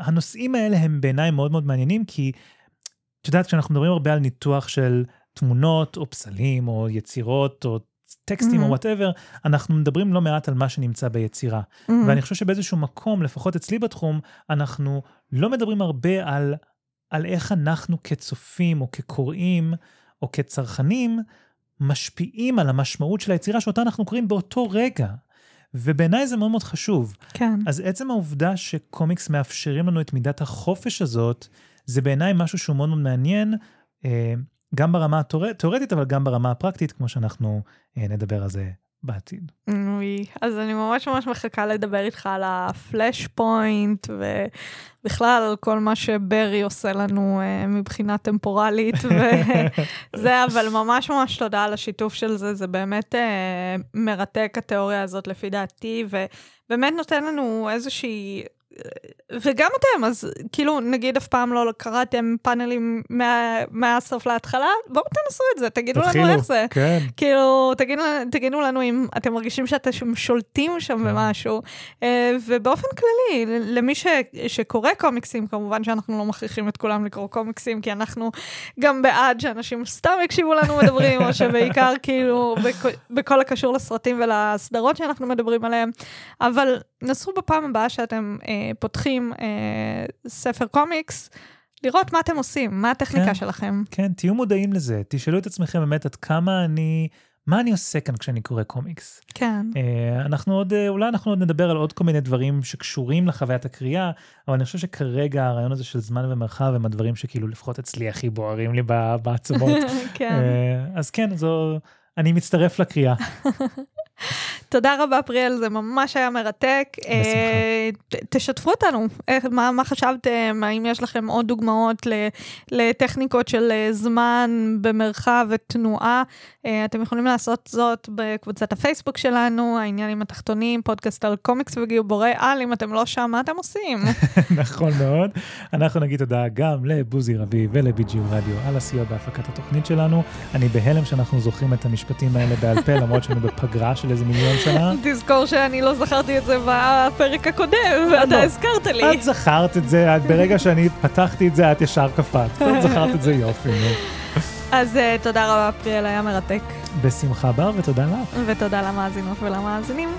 הנושאים האלה הם בעיניי מאוד מאוד מעניינים, כי את יודעת, כשאנחנו מדברים הרבה על ניתוח של תמונות או פסלים או יצירות או טקסטים או Mhm. וואטאבר, אנחנו מדברים לא מעט על מה שנמצא ביצירה. ואני חושב שבאיזשהו מקום, לפחות אצלי בתחום, אנחנו לא מדברים הרבה על, על איך אנחנו כצופים או כקוראים או כצרכנים משפיעים על המשמעות של היצירה שאותה אנחנו קוראים באותו רגע. ובעיניי זה מאוד מאוד חשוב. כן. אז עצם העובדה שקומיקס מאפשרים לנו את מידת החופש הזאת, זה בעיניי משהו שהוא מאוד מאוד מעניין, אה, גם ברמה התיאורטית, אבל גם ברמה הפרקטית, כמו שאנחנו אה, נדבר על זה בעתיד. אוי, אז אני ממש ממש מחכה לדבר איתך על הפלאש פוינט, ובכלל על כל מה שברי עושה לנו uh, מבחינה טמפורלית, וזה, אבל ממש ממש תודה על השיתוף של זה, זה באמת uh, מרתק התיאוריה הזאת לפי דעתי, ובאמת נותן לנו איזושהי וגם אתם, אז כאילו, נגיד אף פעם לא קראתם פאנלים מה, מהסוף להתחלה, בואו תנסו את זה, תגידו תתחילו, לנו איך זה. כן. כאילו, תגידו, תגידו לנו אם אתם מרגישים שאתם שולטים שם כן. במשהו. אה, ובאופן כללי, למי ש, שקורא קומיקסים, כמובן שאנחנו לא מכריחים את כולם לקרוא קומיקסים, כי אנחנו גם בעד שאנשים סתם יקשיבו לנו מדברים, או שבעיקר כאילו בכ, בכל הקשור לסרטים ולסדרות שאנחנו מדברים עליהם. אבל נסו בפעם הבאה שאתם אה, פותחים אה, ספר קומיקס, לראות מה אתם עושים, מה הטכניקה כן. שלכם. כן, תהיו מודעים לזה, תשאלו את עצמכם באמת עד כמה אני, מה אני עושה כאן כשאני קורא קומיקס. כן. אה, אנחנו עוד, אה, אולי אנחנו עוד נדבר על עוד כל מיני דברים שקשורים לחוויית הקריאה, אבל אני חושב שכרגע הרעיון הזה של זמן ומרחב הם הדברים שכאילו לפחות אצלי הכי בוערים לי בעצמות. כן. אה, אז כן, זו, אני מצטרף לקריאה. תודה רבה, פריאל, זה ממש היה מרתק. אה, ת- תשתפו אותנו, איך, מה, מה חשבתם, האם יש לכם עוד דוגמאות לטכניקות של אה, זמן במרחב ותנועה. אה, אתם יכולים לעשות זאת בקבוצת הפייסבוק שלנו, העניינים התחתונים, פודקאסט על קומיקס וגיבורי על, אם אתם לא שם, מה אתם עושים? נכון מאוד. אנחנו נגיד תודה גם לבוזי רביב ולביג'יו רדיו על הסיוע בהפקת התוכנית שלנו. אני בהלם שאנחנו זוכרים את המשפטים האלה בעל פה, למרות שהיינו בפגרה של איזה מיליון שנה. תזכור שאני לא זכרתי את זה בפרק הקודם, ואתה לא. הזכרת לי. את זכרת את זה, ברגע שאני פתחתי את זה, את ישר קפצת. את זכרת את זה יופי. אז אה, תודה רבה, פריאל, היה מרתק. בשמחה בר ותודה לך. ותודה למאזינות ולמאזינים.